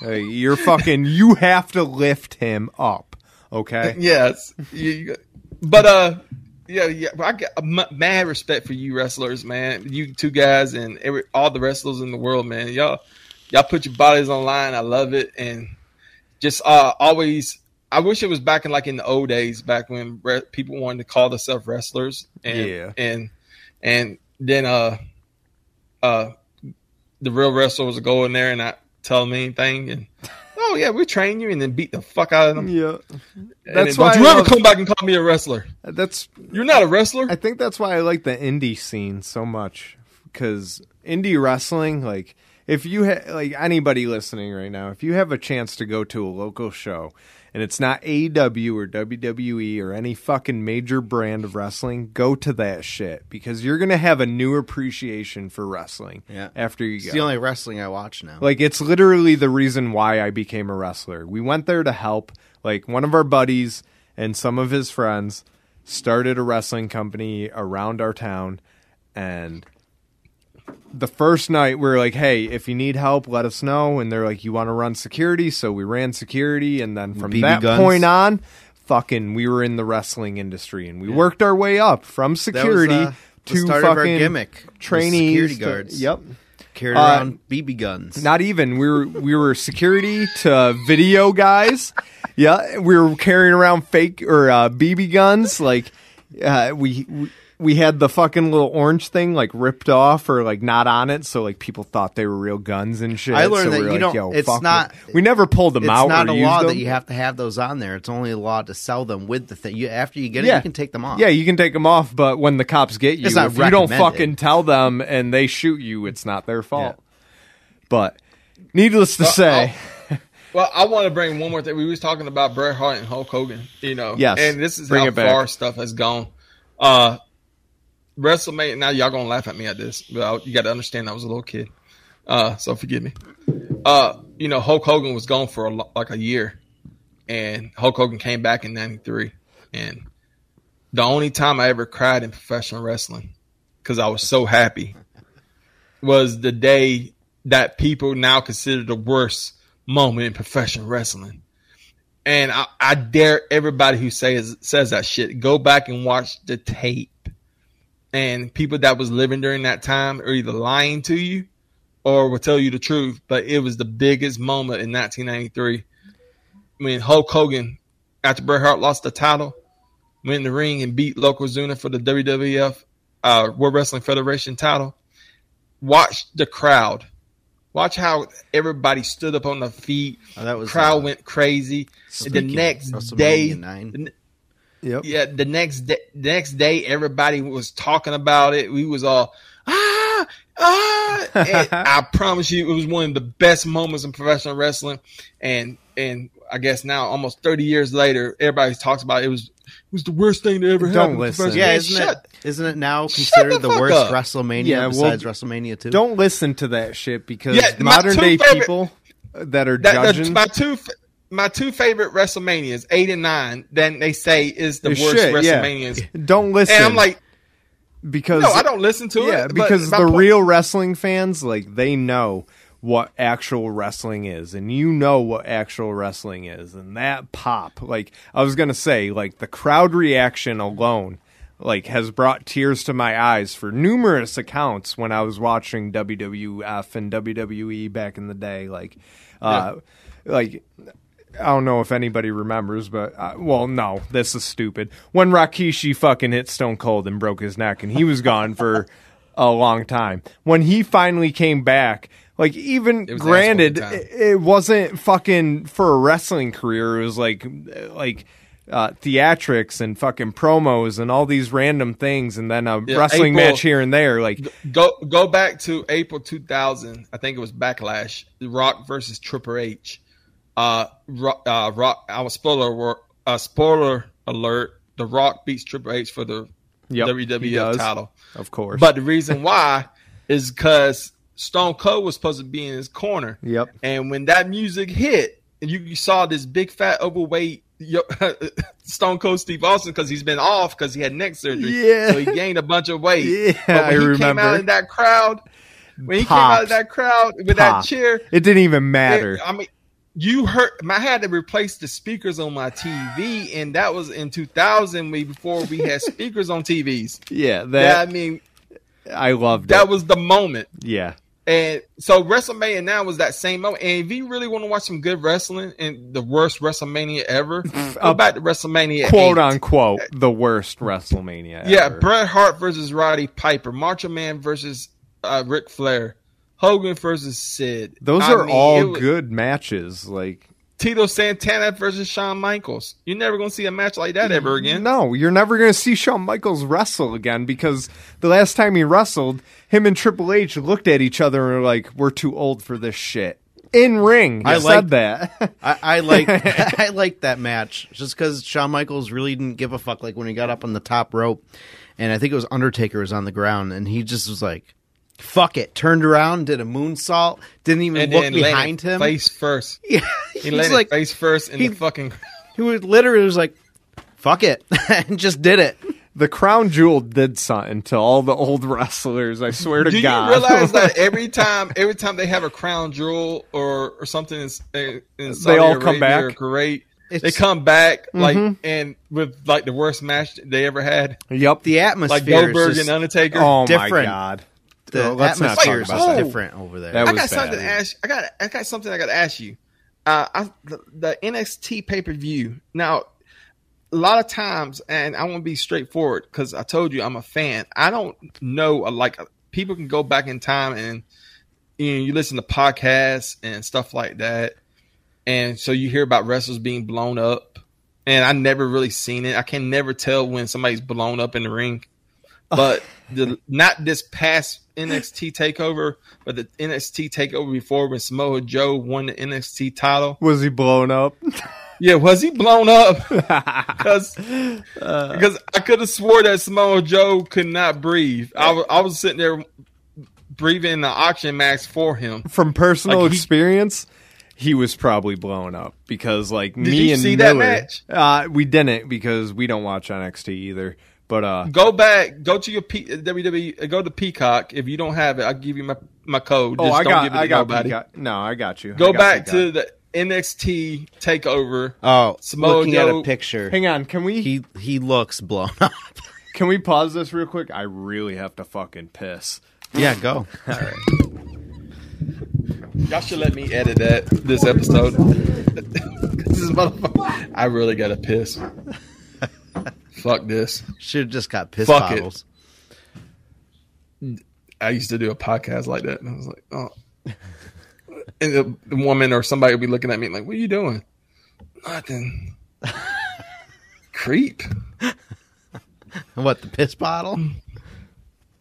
Hey, you're fucking, you have to lift him up, okay? *laughs* yes, you, but uh, yeah, yeah. I got m- mad respect for you wrestlers, man. You two guys and every all the wrestlers in the world, man. Y'all, y'all put your bodies online. I love it, and just uh, always. I wish it was back in like in the old days, back when re- people wanted to call themselves wrestlers, and Yeah. and and then uh, uh, the real wrestlers would go in there and not tell them anything, and *laughs* oh yeah, we train you, and then beat the fuck out of them. Yeah. And That's then why don't you I ever love- come back and call me a wrestler. That's You're not a wrestler. I think that's why I like the indie scene so much because indie wrestling, like if you ha- like anybody listening right now, if you have a chance to go to a local show and it's not AEW or WWE or any fucking major brand of wrestling, go to that shit because you're gonna have a new appreciation for wrestling. Yeah. after you It's go. the only wrestling I watch now. Like it's literally the reason why I became a wrestler. We went there to help. Like one of our buddies and some of his friends started a wrestling company around our town and the first night we were like, "Hey, if you need help, let us know." And they're like, "You want to run security?" So we ran security and then from BB that guns? point on, fucking we were in the wrestling industry and we worked our way up from security uh, the to start fucking of our gimmick. was trainees. security to- guards. yep. carried Uh, around BB guns. Not even. We were we were security to video guys. Yeah, we were carrying around fake or uh, BB guns. Like uh, we, we we had the fucking little orange thing like ripped off or like not on it, so like people thought they were real guns and shit. I learned So that we were you like, don't- Yo, it's fuck not- it. We never pulled them it's out. It's not or a used law them. that you have to have those on there. It's only a law to sell them with the thing. You after you get it, you can take them off. Yeah, you can take them off, but when the cops get you, if you don't fucking tell them and they shoot you, it's not their fault. But needless to Well, say, *laughs* Well, I want to bring one more thing. We was talking about Bret Hart and Hulk Hogan, you know. Yes. And this is Bring how it back. far stuff has gone. Uh WrestleMania. Now y'all gonna laugh at me at this, but I, you got to understand I was a little kid, uh, so forgive me. Uh, you know, Hulk Hogan was gone for a, like a year, and Hulk Hogan came back in '93, and the only time I ever cried in professional wrestling because I was so happy was the day that people now consider the worst moment in professional wrestling. And I, I dare everybody who says says that shit go back and watch the tape. And people that was living during that time are either lying to you or will tell you the truth. But it was the biggest moment in 1993 when Hulk Hogan, after Bret Hart lost the title, went in the ring and beat Yokozuna for the WWF uh, World Wrestling Federation title. Watch the crowd. Watch how everybody stood up on their feet. Oh, that was, crowd uh, went crazy. the next day. Yep. yeah, the next day, the next day, everybody was talking about it. We was all ah ah. *laughs* I promise you, it was one of the best moments in professional wrestling. And and I guess now, almost thirty years later, everybody talks about it. it was it was the worst thing to ever Don't happen. in listen. Yeah, isn't shut- it? Isn't it now considered the the, worst up. WrestleMania Yeah, well, besides WrestleMania two? Don't listen to that shit because Yeah, modern day favorite- people that are That, that's judging. my two f- my two favorite WrestleManias, eight and nine. Then they say is the is worst yeah. WrestleManias. *laughs* Don't listen. And I'm like, because no, I don't listen to yeah, it. because the point- real wrestling fans like they know what actual wrestling is and you know what actual wrestling is and that pop like I was going to say like the crowd reaction alone like has brought tears to my eyes for numerous accounts when I was watching WWF and WWE back in the day like uh like I don't know if anybody remembers, but uh, well, no, this is stupid. When Rikishi fucking hit Stone Cold and broke his neck, and he was gone for a long time. When he finally came back, like even granted, it, it wasn't fucking for a wrestling career. It was like like uh, theatrics and fucking promos and all these random things, and then a Yeah, wrestling April- match here and there. Like go go back to April 2000. I think it was Backlash. Rock versus Triple H. Uh, Rock. Uh, Rock. I was spoiler. Uh, spoiler alert. The Rock beats Triple H for the Yep, WWF title. Of course. But the reason why is because Stone Cold was supposed to be in his corner. Yep. And when that music hit, and you, you saw this big fat overweight yo- *laughs* Stone Cold Steve Austin because he's been off because he had neck surgery. Yeah. So he gained a bunch of weight. *laughs* Yeah, But when I he came out in that crowd, when he came out of that crowd with that cheer, it didn't even matter. it- I mean, you heard. I had to replace the speakers on my TV, and that was in 2000, way before we had *laughs* speakers on TVs. yeah, That, that I mean, I loved that it. was the moment. yeah. And so WrestleMania now was that same moment. And if you really want to watch some good wrestling and the worst WrestleMania ever, *laughs* go Uh, back to WrestleMania. Quote 8. unquote the worst WrestleMania. Yeah, ever. Bret Hart versus Roddy Piper, Macho Man versus uh, Ric Flair, Hogan versus Sid. Those I are mean, all was- good matches. Like Tito Santana versus Shawn Michaels. You're never going to see a match like that ever again. No, you're never going to see Shawn Michaels wrestle again because the last time he wrestled, him and Triple H looked at each other and were like, "We're too old for this shit." In ring, I I said like- that. I, I like *laughs* I like that match just because Shawn Michaels really didn't give a fuck. Like when he got up on the top rope, and I think it was Undertaker was on the ground, and he just was like, "Fuck it," turned around, did a moonsault, didn't even And look then behind him. face first. *laughs* Yeah, He he's landed like face first in he- the fucking. he was literally was like, "Fuck it," *laughs* and just did it. the crown jewel did something to all the old wrestlers. I swear to Do God. you realize that *laughs* every time, every time they have a crown jewel or or something in, in in Saudi all come back? Great, Kuwait, they come back like Mhm. and with like the worst match they ever had, yep. The atmosphere like Goldberg is just, and Undertaker. oh my different. God. The Oh, let's not talk atmosphere is about that. different over there. That I was got something to ask. I got I got something I got to ask you. Uh, I, the, the NXT pay per view. Now, a lot of times, and I want to be straightforward because I told you I'm a fan. I don't know. uh, Like people can go back in time and you know you listen to podcasts and stuff like that, and so you hear about wrestlers being blown up. And I never really seen it. I can never tell when somebody's blown up in the ring. *laughs* But the not this past NXT takeover, but the NXT takeover before when Samoa Joe won the NXT title. Was he blown up? *laughs* Yeah, was he blown up? *laughs* Because because I could have swore that Samoa Joe could not breathe. I was I was sitting there breathing the oxygen mask for him. From personal Like, he- experience, he was probably blown up because, like, me you and see that Miller, match? Uh, we didn't because we don't watch NXT either. But uh, Go back, go to your P- WWE, go to Peacock. If you don't have it, I'll give you my my code. oh, Just I don't got, give it to I got, nobody. got- no, I got you. Go got back you, to the NXT takeover. oh, Samoa looking at a picture, Hang on, can we he he looks blown up. *laughs* can we pause this real quick? I really have to fucking piss. yeah, go. All right. Y'all should let me edit that this episode. *laughs* this is motherfucker. I really gotta piss. Fuck this. Should have just got piss Fuck it. bottles. I used to do a podcast like that, and I was like, oh. And the, the woman or somebody would be looking at me like, "What are you doing?" Nothing. Creep. *laughs* What the piss bottle?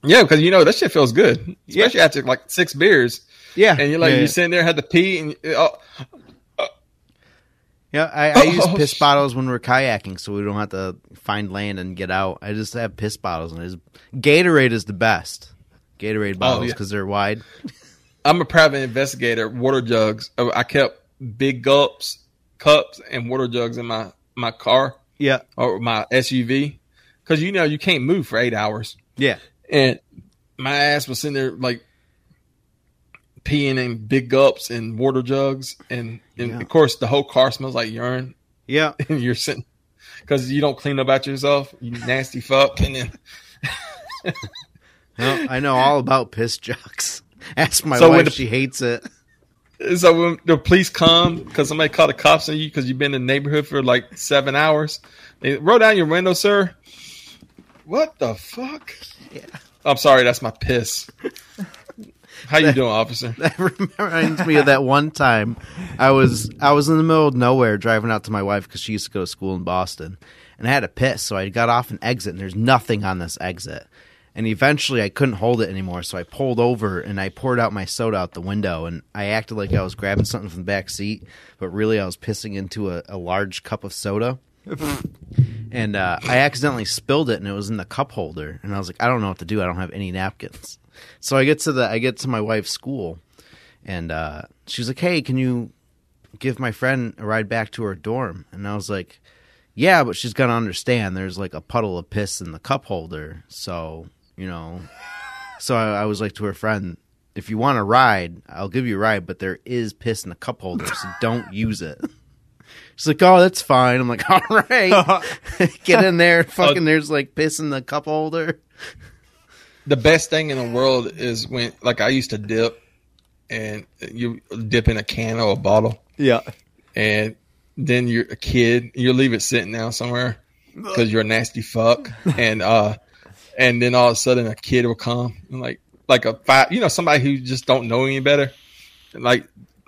Yeah, because you know that shit feels good, especially after like six beers, Yeah, and you're like yeah, you're sitting there, had to pee, and oh, yeah. I, I oh, use *laughs* Oh, piss sh- bottles when we're kayaking, so we don't have to find land and get out. I just have piss bottles, and it's, Gatorade is the best. Gatorade oh, bottles Oh, yeah. because they're wide. *laughs* I'm a private investigator. Water jugs. I I kept big gulps, cups, and water jugs in my my car Yeah, or my SUV, because you know you can't move for eight hours. yeah. And my ass was sitting there like peeing in big gulps and water jugs, and, and Yeah. of course the whole car smells like urine. Yeah, *laughs* And you're sitting because you don't clean up after yourself, you nasty fuck. And then *laughs* Well, I know all about piss jugs. *laughs* Ask my So wife; the- she hates it. so when the police come because somebody called the cops on you because you've been in the neighborhood for like seven hours, they roll down your window, sir. What the fuck? Yeah. I'm sorry, that's my piss. How you doing, officer? *laughs* That reminds me of that one time I was I was in the middle of nowhere driving out to my wife because she used to go to school in Boston, and I had to piss, so I got off an exit, and there's nothing on this exit. And eventually, I couldn't hold it anymore, so I pulled over and I poured out my soda out the window, and I acted like I was grabbing something from the back seat, but really I was pissing into a, a large cup of soda. *laughs* and uh, I accidentally spilled it, and it was in the cup holder. And I was like, I don't know what to do. I don't have any napkins. So I get to the I get to my wife's school, and uh, she's like, Hey, can you give my friend a ride back to her dorm? And I was like, Yeah, but she's gonna understand. There's like a puddle of piss in the cup holder, so you know. So I, I was like to her friend, if you want a ride, I'll give you a ride, but there is piss in the cup holder, so *laughs* don't use it. She's like, oh, that's fine. I'm like, *laughs* all right, *laughs* get in there. Fucking, there's like piss in the cup holder. The best thing in the world is when, like, I used to dip, and you dip in a can or a bottle, Yeah. and then you're a kid, you leave it sitting down somewhere because you're a nasty fuck, *laughs* and uh, and then all of a sudden a kid will come, and like, like a five, you know, somebody who just don't know any better, like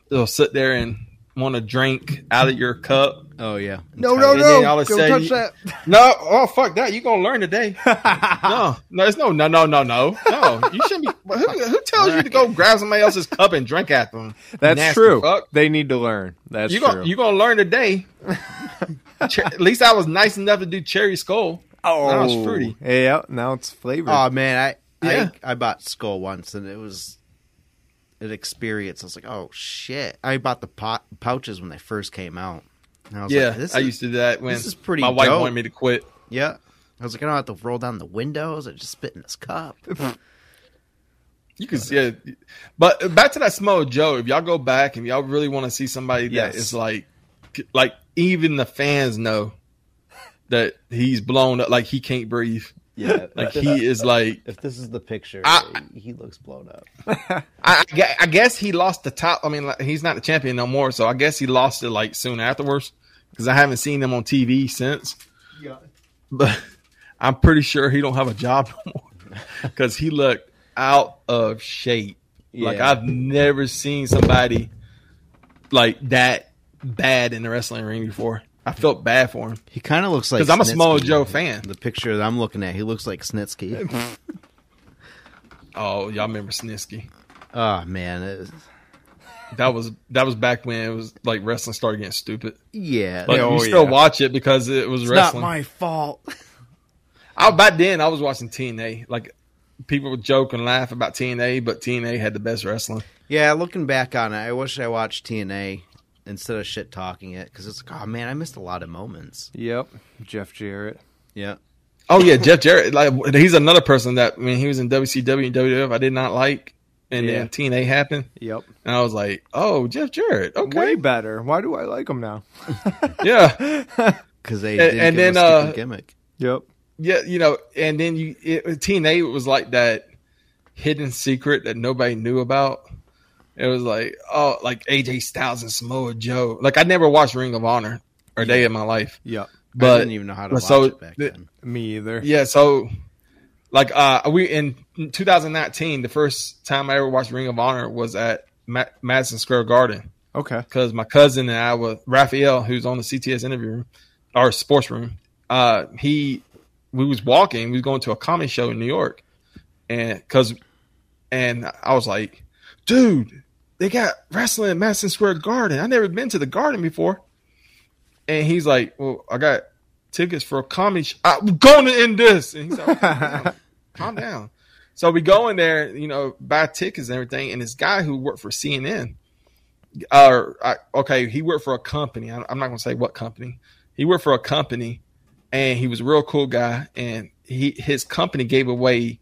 they'll sit there and want to drink out of your cup. Oh yeah, No, no, no, all of a don't sudden touch you- *laughs* No, oh fuck that! You gonna learn today? *laughs* no, no, it's no, no, no, no, no, no. You shouldn't be. Who, who tells you to go grab somebody else's cup and drink at them? That's Nasty true. fuck. They need to learn. That's You true. gonna you gonna learn today? *laughs* At least I was nice enough to do cherry Skoal. oh, Now it's fruity. Yeah, now it's flavored. Oh man, I Yeah. I I bought Skoal once, and it was an experience. I was like, oh shit! I bought the pot, pouches when they first came out. And I was Yeah, like, this I used to do that when this is pretty my wife dope. wanted me to quit. yeah. I was like, I don't have to roll down the windows. I just spit in this cup. *laughs* You can see it, but back to that Samoa Joe. If y'all go back and y'all really want to see somebody that Yes. is like, like even the fans know that he's blown up, like he can't breathe. Yeah, *laughs* Like he is like If this is the picture, I- he looks blown up. *laughs* I, I guess he lost the top. I mean, like, he's not the champion no more, so I guess he lost it like soon afterwards because I haven't seen him on TV since. Yeah, But *laughs* I'm pretty sure he don't have a job no more because he looked out of shape. Like I've never seen somebody like that bad in the wrestling ring before. I felt bad for him He kind of looks like because I'm a Snitsky. Joe fan. The picture that I'm looking at, he looks like Snitsky. *laughs* Oh, y'all remember Snitsky? oh man, it was- That was that was back when it was like wrestling started getting stupid. yeah. But Oh, you still yeah. watch it because it was it's wrestling. not my fault. I, back then, I was watching TNA. Like people would joke and laugh about TNA, but TNA had the best wrestling. Yeah, looking back on it, I wish I watched TNA instead of shit talking it because it's like, oh man, I missed a lot of moments. Yep. Jeff Jarrett. Yeah, Oh yeah, Jeff Jarrett. Like he's another person that when he was in WCW and WWF, I did not like, and Yeah. then TNA happened, Yep. and I was like, oh, Jeff Jarrett. Okay, Way better. Why do I like him now? *laughs* yeah, *laughs* because they And- didn't and give then, a uh, gimmick. Yep. yeah. You know, and then you it, TNA was like that hidden secret that nobody knew about. It was like oh, like AJ Styles and Samoa Joe. Like I never watched Ring of Honor a day in my life, Yep. I but didn't even know how to watch so it back the- then. Me either. Yeah, so like uh we in 2019, the first time I ever watched Ring of Honor was at Ma- Madison Square Garden Okay. because my cousin and I was Raphael, who's on the CTS interview room or sports room. Uh, he we was walking, we was going to a comedy show in New York, and because and I was like, dude, they got wrestling at Madison Square Garden. I never been to the Garden before, and he's like, well, I got tickets for a comedy. Sh- I'm going to end this, and he's like, calm down. *laughs* calm down. So we go in there, you know, buy tickets and everything, and this guy who worked for CNN or I, okay, he worked for a company. I'm not going to say what company. He worked for a company, and he was a real cool guy. And he his company gave away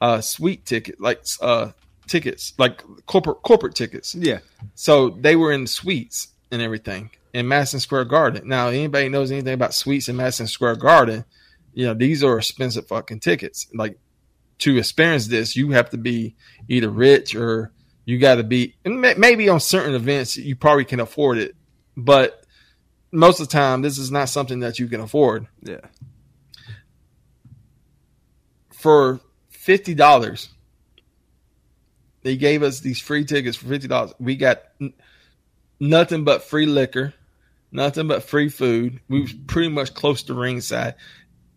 uh sweet ticket, like uh tickets, like corporate corporate tickets. Yeah. So they were in suites and everything in Madison Square Garden. Now, anybody knows anything about suites in Madison Square Garden, you know these are expensive fucking tickets. Like to experience this, you have to be either rich or you got to be. And maybe on certain events you probably can afford it, but most of the time this is not something that you can afford. Yeah. For fifty dollars, they gave us these free tickets for fifty dollars. We got n- nothing but free liquor, nothing but free food. We was mm-hmm. pretty much close to ringside.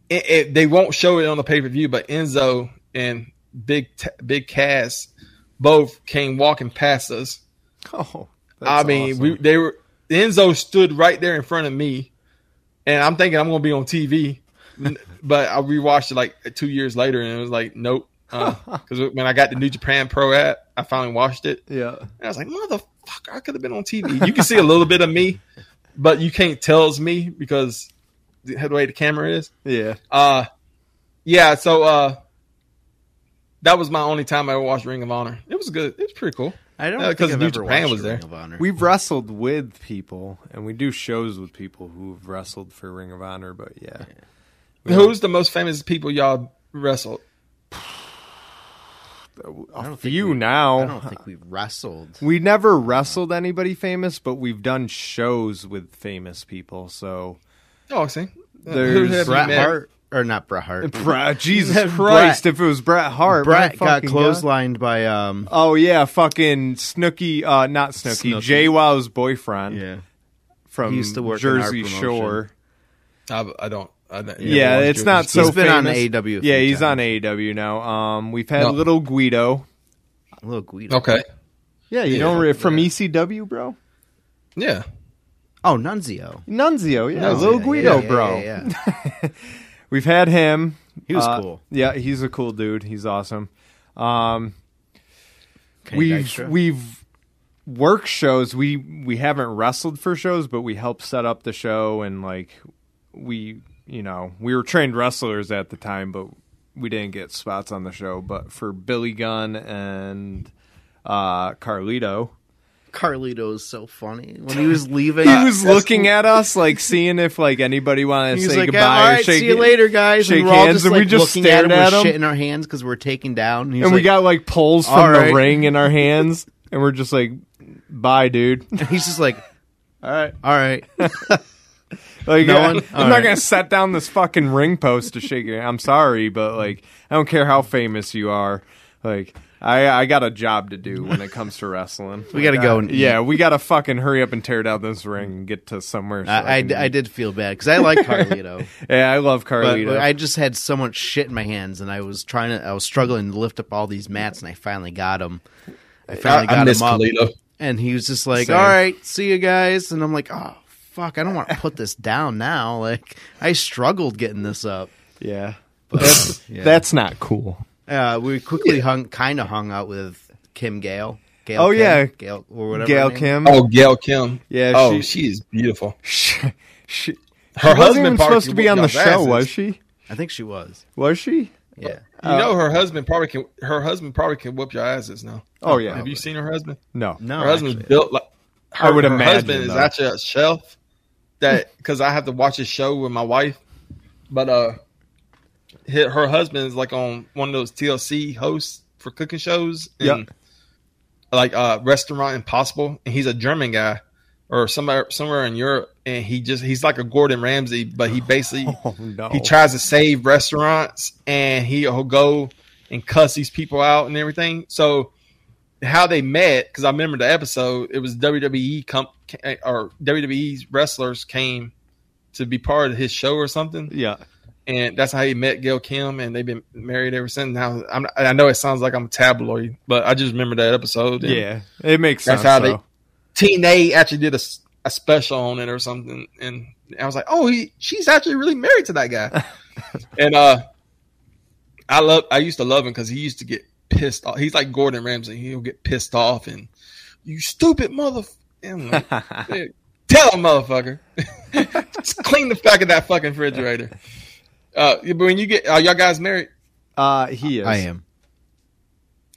It, it, they won't show it on the pay per view, but Enzo and Big T- Big Cass both came walking past us. *laughs* Oh. I mean, we they were Enzo stood right there in front of me, and I'm thinking I'm gonna be on TV, *laughs* but I rewatched it like two years later, and it was like, nope. Because when I got the New Japan Pro app, I finally watched it, Yeah. and I was like, motherfucker, I could have been on TV. You can see a little bit of me, but you can't tell it's me because the the way the camera is. Yeah. Uh yeah, so uh that was my only time I ever watched Ring of Honor. It was good. It was pretty cool. I don't Yeah, think 'cause I've New ever Japan was there. Ring of Honor. We've wrestled with people, and we do shows with people who've wrestled for Ring of Honor. But yeah, Who's the most famous people y'all wrestled? *sighs* *sighs* *sighs* I don't a few we- now. I don't think we've wrestled. We never wrestled anybody famous, but we've done shows with famous people. So, Oh, I see. There's who have you Bret? Hart or not Bret Hart? *laughs* Bra- Jesus Brett- Christ, if it was Bret Hart, my Bret got fucking God. clotheslined by um. Oh yeah, fucking Snooky, uh, not Snooky, Snooki. JWoww's boyfriend Yeah, from He used to work in our Jersey. Shore. I, I don't. I don't Yeah, it's watched not so He's been on famous. AEW Yeah, few he's on times. AEW now. Um, we've had No. little Guido. little Guido. Okay. Yeah, you Yeah. know re- from ECW, bro. Yeah. Oh, Nunzio. Nunzio, yeah, Nunzio, little Guido, yeah, bro. yeah, yeah. *laughs* We've had him. He was Uh, cool. Yeah, he's a cool dude. He's awesome. Um, Kenny we've Dykstra. we've worked shows. We we haven't wrestled for shows, but we helped set up the show and like we you know we were trained wrestlers at the time, but we didn't get spots on the show. But for Billy Gunn and uh, Carlito, Carlito is so funny when he *laughs* was leaving. he was looking at us like seeing if like anybody wanted to say like, goodbye all or right, shake see you later, guys. shake and we're all hands, just, and we just looking at him at with him. shit in our hands because we're taking down. He's and we got like poles from the ring in our hands, and we're just like, "Bye, dude." *laughs* He's just like, All right. all right. *laughs* Like, No I- one? I'm All not right. gonna set down this fucking ring post to shake your. I'm sorry, but like, I don't care how famous you are. Like, I I got a job to do when it *laughs* comes to wrestling. We gotta Like, go I- and yeah, we gotta fucking hurry up and tear down this ring and get to somewhere. so I, I, I did feel bad because I like *laughs* Carlito. Yeah, I love But Carlito. I just had so much shit in my hands, and I was trying to, I was struggling to lift up all these mats, and I finally got them. I I, finally I got miss him up, Carlito. and he was just like, Same. "All right, see you guys," and I'm like, "Oh fuck, I don't want to put this down now." Like I struggled getting this up. yeah, But, *laughs* yeah. that's not cool. uh, we quickly hung, kind of hung out with Kim Gale. Gail Oh, Kim, yeah. Gail or whatever. Gail Kim. Oh, Gail Kim. Yeah, Oh, she- she, is beautiful. *laughs* she, she, Her she wasn't husband even supposed to be on the show, asses. was she? I think she was. Was she? Yeah. You know her husband probably can. Her husband probably can whoop your asses now. Oh yeah. Have you seen her husband? No. No, her husband's actually. built like. Her, I would her imagine, husband is though. actually a chef. That because I have to watch a show with my wife, but uh, hi- her husband's like on one of those TLC hosts for cooking shows. And Yep. Like uh, Restaurant Impossible, and he's a German guy or somewhere somewhere in Europe, and he just he's like a Gordon Ramsay, but he basically *laughs* Oh no. he tries to save restaurants and he'll go and cuss these people out and everything. So how they met, because I remember the episode, it was WWE comp or WWE's wrestlers came to be part of his show or something, yeah. and that's how he met Gail Kim, and they've been married ever since. Now I'm, I know it sounds like I'm a tabloid, but I just remember that episode. Yeah. It makes That's sense. That's how they-. TNA actually did a special on it or something, and I was like, oh, he, she's actually really married to that guy. *laughs* and uh, I love, I used to love him because he used to get pissed off. He's like Gordon Ramsay. He'll get pissed off and you stupid mother. And I'm like, Tell him, motherfucker. *laughs* Just clean the back of that fucking refrigerator. Uh, but when you get, are y'all guys married? Uh, he is. I am.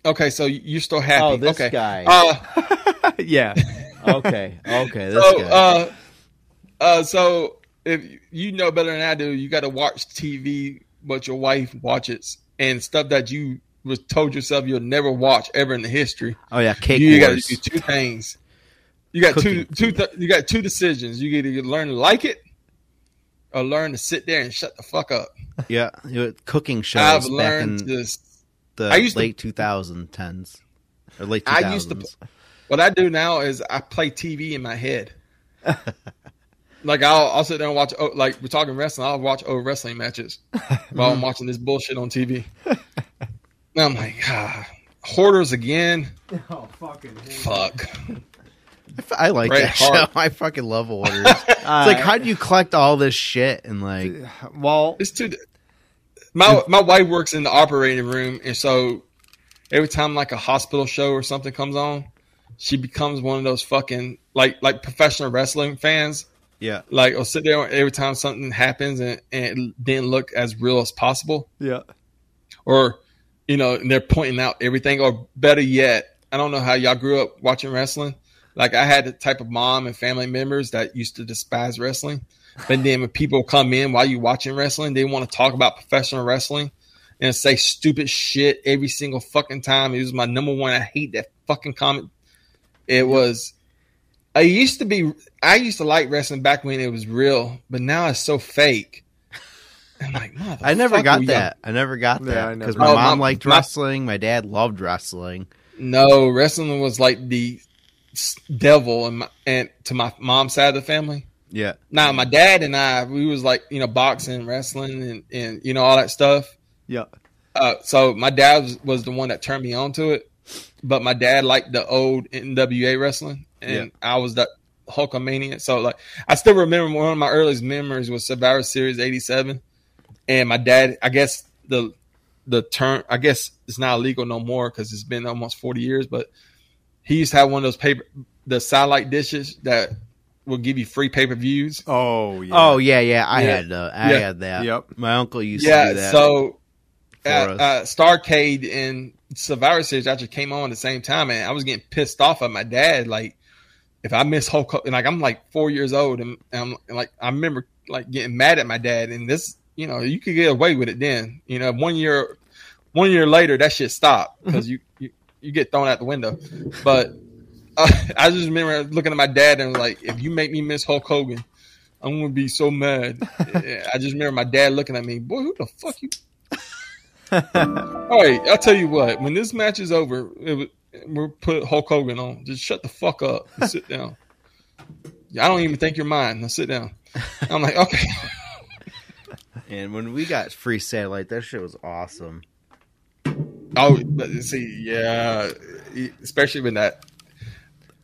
Okay, so you're still happy. Oh, this okay. guy. Uh, *laughs* yeah. okay. Okay. This *laughs* so, guy. uh, uh, so if you know better than I do, you got to watch TV but your wife watches and stuff that you was told yourself you'll never watch ever in the history. oh yeah, cake you got to do two things. You got two, two, th- you got two decisions. You get either learn to like it or learn to sit there and shut the fuck up. Yeah, you know, cooking shows I've back learned in this. the I used to- late 2010s or late 2000s. I used to- What I do now is I play TV in my head. *laughs* like I'll, I'll sit there and watch. Oh, like we're talking wrestling, I'll watch old wrestling matches *laughs* while I'm watching this bullshit on TV. Now I'm like, ah, hoarders again. *laughs* Oh fucking. Fuck. F- I like Bret that Hart. *laughs* show. I fucking love hoarders. *laughs* it's like, how do you collect all this shit and like? Well, It's too. My my wife works in the operating room, and so every time like a hospital show or something comes on, she becomes one of those fucking like like professional wrestling fans. Yeah, Like, will sit there every time something happens and, and it didn't look as real as possible, yeah. or you know, and they're pointing out everything, or better yet, I don't know how y'all grew up watching wrestling. Like, I had the type of mom and family members that used to despise wrestling. But then when people come in while you watching wrestling, they want to talk about professional wrestling and say stupid shit every single fucking time. It was my number one. I hate that fucking comment. It was. I used to be. I used to like wrestling back when it was real, but now it's so fake. I'm like, I never got that. I never got that because got my that. mom Oh, my- liked my- wrestling. My dad loved wrestling. No, wrestling was like the s- devil, and my, and to my mom's side of the family. Yeah, Now, my dad and I, we was like you know boxing, wrestling, and and you know all that stuff. Yeah. Uh, so my dad was, was the one that turned me on to it, but my dad liked the old NWA wrestling, and I was that Hulkamania. So like, I still remember one of my earliest memories was Survivor Series '87, and my dad, I guess the the term, I guess it's not illegal no more because it's been almost 40 years, but he used to have one of those paper, the satellite dishes that will give you free pay per views. Oh yeah. Oh yeah, yeah. I Yeah. had uh, I Yeah. had that. Yep. My uncle used to Yeah, do that. so for uh, Starcade and Survivor Series actually came on at the same time, and I was getting pissed off at my dad. Like, if I miss Hulk, Hogan- like I'm like four years old, and, and I'm and, like I remember like getting mad at my dad. And this, you know, you could get away with it then. You know, one year, one year later, that shit stopped because you, you you get thrown out the window. But *laughs* uh, I just remember looking at my dad and like, if you make me miss Hulk Hogan. I'm gonna be so mad. *laughs* I just remember my dad looking at me, boy, who the fuck you *laughs* all right, I'll tell you what. When this match is over, was- we'll put Hulk Hogan on. Just shut the fuck up and sit down. I don't even think you're mine. Now sit down. I'm like, okay. and when we got free satellite, that shit was awesome. Oh, see, yeah, especially when that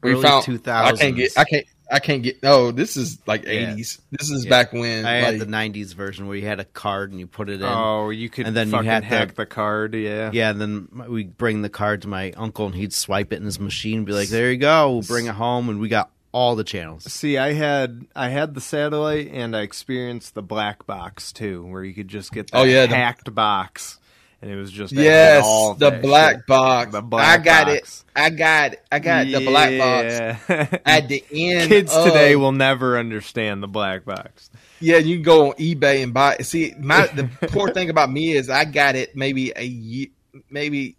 we Early found. 2000s. I can't get. I can't. I can't get. No, this is like Yeah. 80s. This is Yeah. back when. I had the '90s version where you had a card and you put it in. Oh, you could And then you fucking had to- hack the card. Yeah. Yeah, and then we bring the card to my uncle, and he'd swipe it in his machine, and be like, "There you go." We'll bring it home, and we got all the channels. See, I had I had the satellite, and I experienced the black box too, where you could just get oh, that Oh, yeah, the- hacked box, and it was just Yes, the black shit. box. The black I got box. it. I got. I got the black box at the *laughs* end. Kids of- today will never understand the black box. Yeah, you can go on eBay and buy. it. See, my the *laughs* poor thing about me is I got it maybe a year, maybe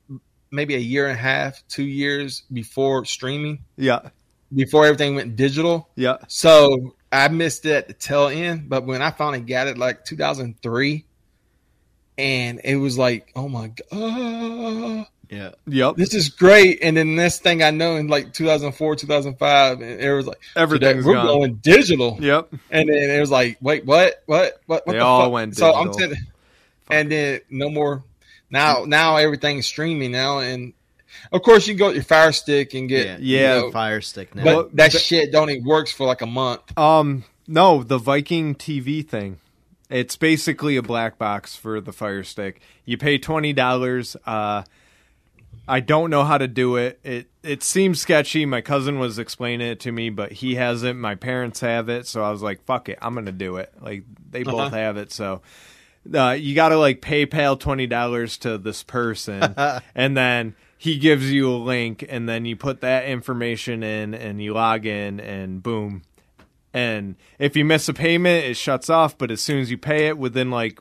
maybe a year and a half, two years before streaming, Yeah, before everything went digital. yeah. So I missed it at the tail end. But when I finally got it, like 2003, and it was like, oh my god, Yeah, Yep. this is great. And then next thing I know, in like 2004, 2005, and it was like, Everything's we're gone. going digital. Yep. And then it was like, wait, what? What? What? what They the all fuck? went So I'm digital. saying, and then no more. Now, now everything's streaming now, and of course you go with your Fire Stick and get, Yeah. you know, Fire Stick now. but that shit don't even works for like a month. Um, no, the Viking TV thing. It's basically a black box for the Fire Stick. You pay twenty dollars. Uh, I don't know how to do it. It it seems sketchy. My cousin was explaining it to me, but he has it. My parents have it, so I was like, "Fuck it, I'm gonna do it." Like they both Uh-huh. have it, so uh, you got to like PayPal twenty dollars to this person, *laughs* and then he gives you a link, and then you put that information in, and you log in, and boom. And if you miss a payment, it shuts off. But as soon as you pay it, within like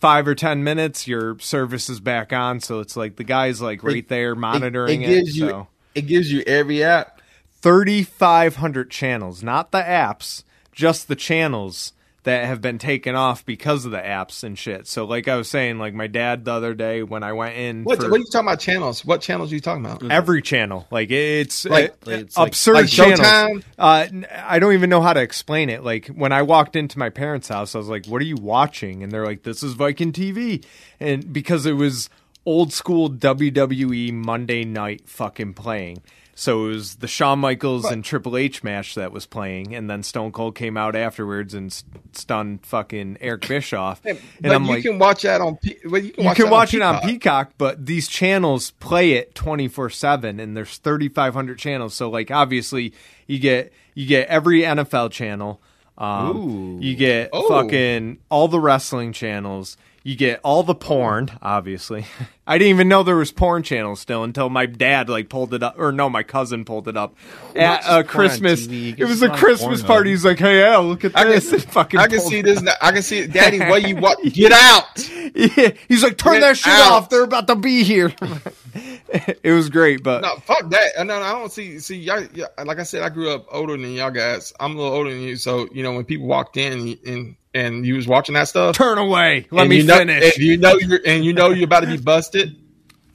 five or ten minutes, your service is back on. So it's like the guy's like right there monitoring it. gives you so it gives you every app. thirty five hundred channels, not the apps, just the channels that have been taken off because of the apps and shit. So like I was saying, like my dad the other day when I went in What, for what are you talking about? Channels? What channels are you talking about? every channel, like it's Like- uh, it's absurd like channels. Showtime? Uh, n- I don't even know how to explain it. Like when I walked into my parents' house, I was like, "What are you watching?" And they're like, "This is Viking TV," and because it was old school WWE Monday night fucking playing. So it was the Shawn Michaels and Triple H match that was playing, and then Stone Cold came out afterwards and s- stunned fucking Eric Bischoff. and but I'm you like, can watch that on. P- well, you can you watch, can that watch it on Peacock. But these channels play it twenty four seven, and there's thirty five hundred channels. So like obviously you get you get every NFL channel, um, you get Oh. fucking all the wrestling channels, you get all the porn. Obviously, *laughs* I didn't even know there was porn channels still until my dad like pulled it up, or no, my cousin pulled it up at a on Christmas. TV, It was a Christmas party. He's like, "Hey, Al, look at I can- this!" *laughs* Fucking I can see this. now. I can see it. Daddy, what you what? *laughs* Get out! Yeah, he's like, turn Get that shit out. off. They're about to be here. *laughs* it was great, but No, fuck that. Uh, No, no, I don't see. See, y'all, y'all- like I said, I grew up older than y'all guys. I'm a little older than you, so you know when people walked in and and, you was watching that stuff. turn away. Let me you know, finish. And you know you're and you know you're about to be busted,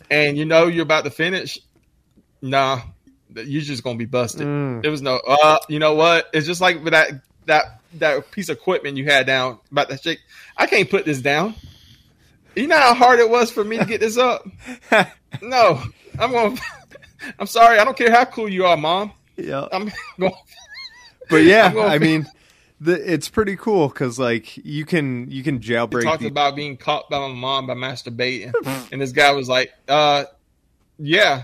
and you know you're about to finish. Nah, you're just gonna be busted. Mm. There was no. Uh, you know what? It's just like with that that that piece of equipment you had down about that shit. I can't put this down. You know how hard it was for me to get this up. *laughs* no, I'm going. *laughs* I'm sorry. I don't care how cool you are, mom. *laughs* yeah. I'm going. But yeah, I mean, the, it's pretty cool because like you can you can jailbreak. talked the- about being caught by my mom by masturbating, and this guy was like, "Uh, yeah,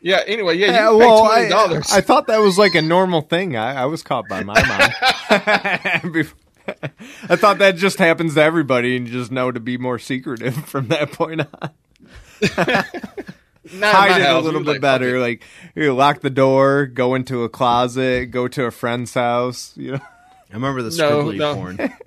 yeah." Anyway, yeah, you Yeah, well, I. I thought that was like a normal thing. I, I was caught by my mom. *laughs* *laughs* I thought that just happens to everybody, and you just know to be more secretive *laughs* from that point on. hide it a little bit better. Like you lock the door, go into a closet, go to a friend's house. You know, I remember the No, scribbly no. porn. *laughs*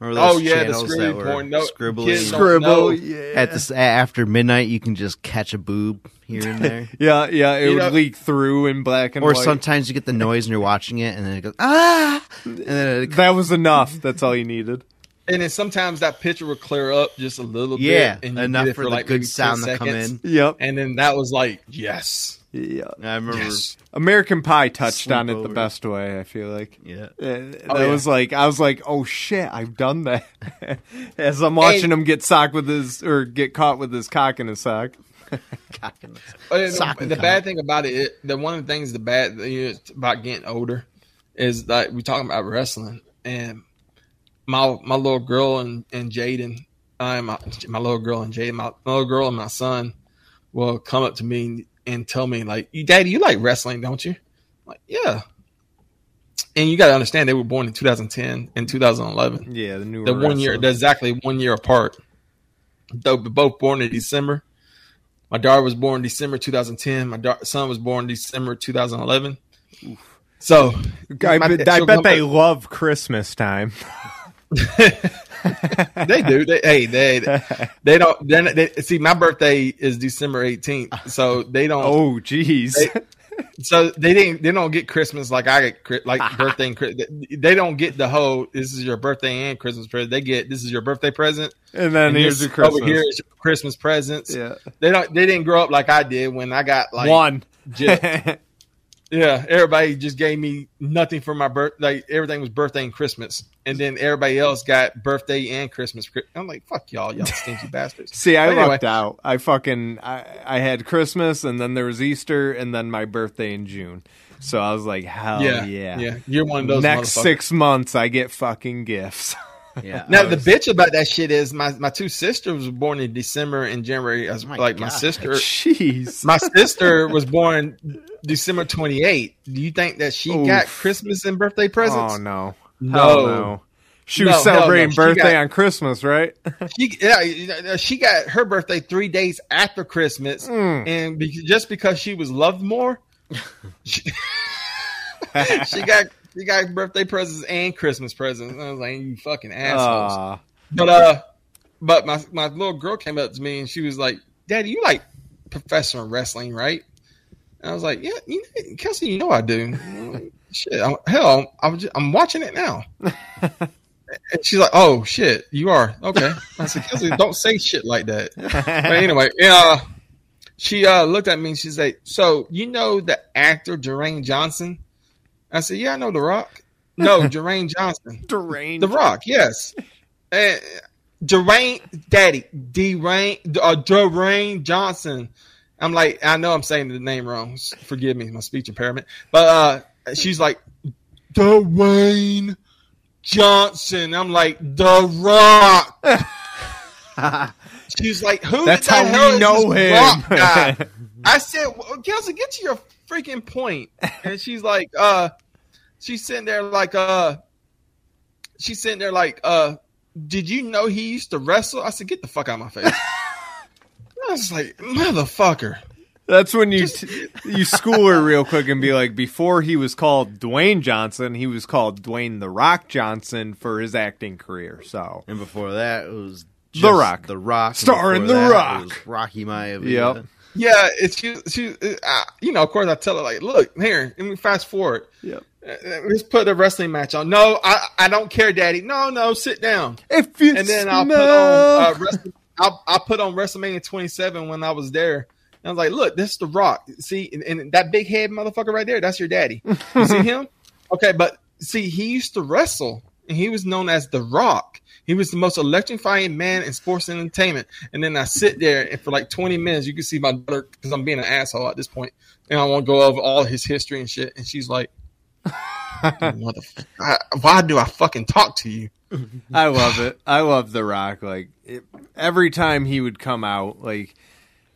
Remember those Oh yeah, the channels that scribbly were porn. No, scribbling kids scribble. know. Yeah. at this after midnight? You can just catch a boob here and there. *laughs* yeah, yeah. It You would know- leak through in black and white. or white. sometimes you get the noise and you're watching it, and then it goes ah, and then it, that was enough. That's all you needed. And then sometimes that picture would clear up just a little yeah, bit, and you enough did it for the like good sound to come in. Yep. And then that was like, yes, Yeah. I remember. yes. American Pie touched on it the best way. I feel like. Yeah, Uh, that Oh, yeah. was like I was like, oh shit, I've done that. *laughs* As I'm watching And- him get socked with his or get caught with his cock in his sock. *laughs* Cock in the- Oh, Sock the the bad thing about it, it, the one of the things the bad thing is about getting older is like we talking about wrestling and my my little girl and and Jaden, I my my little girl and Jaden, my, my little girl and my son will come up to me and tell me like, "You, Daddy, you like wrestling, don't you?" I'm like, yeah. And you got to understand, they were born in 2010 and 2011 Yeah, the new the one year they're exactly one year apart. Though they're both born in December. My daughter was born December 2010. My da- son was born December 2011. I, So bet- I bet they love Christmas time. *laughs* *laughs* they do. They, hey, they they don't. They, see, my birthday is December 18th, so they don't. Oh, jeez. So they didn't. They don't get Christmas like I get like *laughs* birthday and They don't get the whole. This is your birthday and Christmas present. They get this is your birthday present. and then And here's your Christmas. over here is your Christmas presents. yeah, They don't. They didn't grow up like I did when I got like one. just- *laughs* yeah, everybody just gave me nothing for my birth. Like everything was birthday and Christmas, and then everybody else got birthday and Christmas. I'm like, fuck y'all, y'all stingy *laughs* bastards. See, I anyway. lucked out. I fucking I, I had Christmas and then there was Easter and then my birthday in June. So I was like, hell yeah, yeah. yeah, You're one of those Next six months I get fucking gifts. *laughs* yeah. Now I *laughs* the bitch about that shit is my my two sisters were born in December and January. As Oh my like my sister, Jeez. my sister was born December 28th. Do you think that she got Christmas and birthday presents? Oh no. No. No. She was No, hell no. celebrating birthday got- on Christmas, right? *laughs* She yeah, she got her birthday three days after Christmas, Mm. and be, just because she was loved more, she, *laughs* she got she got birthday presents and Christmas presents. I was like, you fucking assholes. Aw. but uh, but my my little girl came up to me and she was like, "Daddy, you like professional wrestling, right?" And I was like, "Yeah, you know, Kelsey, you know I do." Like, Shit, I'm, hell, I'm just, I'm watching it now. *laughs* And she's like, "Oh shit, you are okay." I said, "Kelsey, don't say shit like that." But anyway, yeah, she uh, looked at me and she's like, "So you know the actor Dwayne Johnson?" I said, "Yeah, I know The Rock." No, *laughs* Dwayne Johnson. Deranged. The Rock, yes. And Dwayne, Daddy, Dwayne, uh, Dwayne Johnson. I'm like, I know I'm saying the name wrong. Forgive me, my speech impairment. But uh, she's like, Dwayne Johnson. I'm like, The Rock. *laughs* She's like, who? That's the how we is know him. Rock guy? *laughs* I said, well, Kelsey, get to your freaking point. And she's like, uh, she's sitting there like, uh, she's sitting there like, uh, did you know he used to wrestle? I said, get the fuck out of my face. *laughs* I was like, motherfucker. That's when you t- you school her real quick and be *laughs* like, before he was called Dwayne Johnson, he was called Dwayne the Rock Johnson for his acting career. So And before that, it was The Rock. The Rock. Starring The that, Rock. was Rocky Maivia. Yep. Yeah, it's she, she uh, you know, of course I tell her like, look, here, let me fast forward. Yep. Uh, Let's put a wrestling match on. No, I, I don't care, Daddy. No, no, sit down. if you and then I'll put on uh, Wrestle, I'll, I'll put on WrestleMania 27 when I was there. And I was like, look, this is The Rock. See, and, and that big head motherfucker right there, that's your daddy. You *laughs* see him? Okay, but see, he used to wrestle, and he was known as The Rock. He was the most electrifying man in sports and entertainment. And then I sit there, and for like 20 minutes, you can see my daughter, because I'm being an asshole at this point, and I want to go over all his history and shit. And she's like, *laughs* Motherfucker, I- why do I fucking talk to you? I love it. I love The Rock. Like it, every time he would come out, like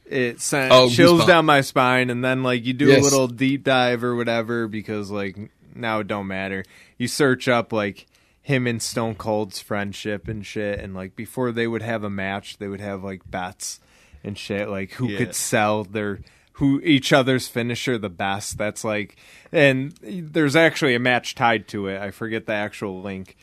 it sent Oh, chills goosebumps. down my spine, and then like you do Yes. a little deep dive or whatever because like now it don't matter. You search up like him and Stone Cold's friendship and shit, and like before they would have a match, they would have like bets and shit, like who Yeah. could sell their who each other's finisher the best. That's like, and there's actually a match tied to it. I forget the actual link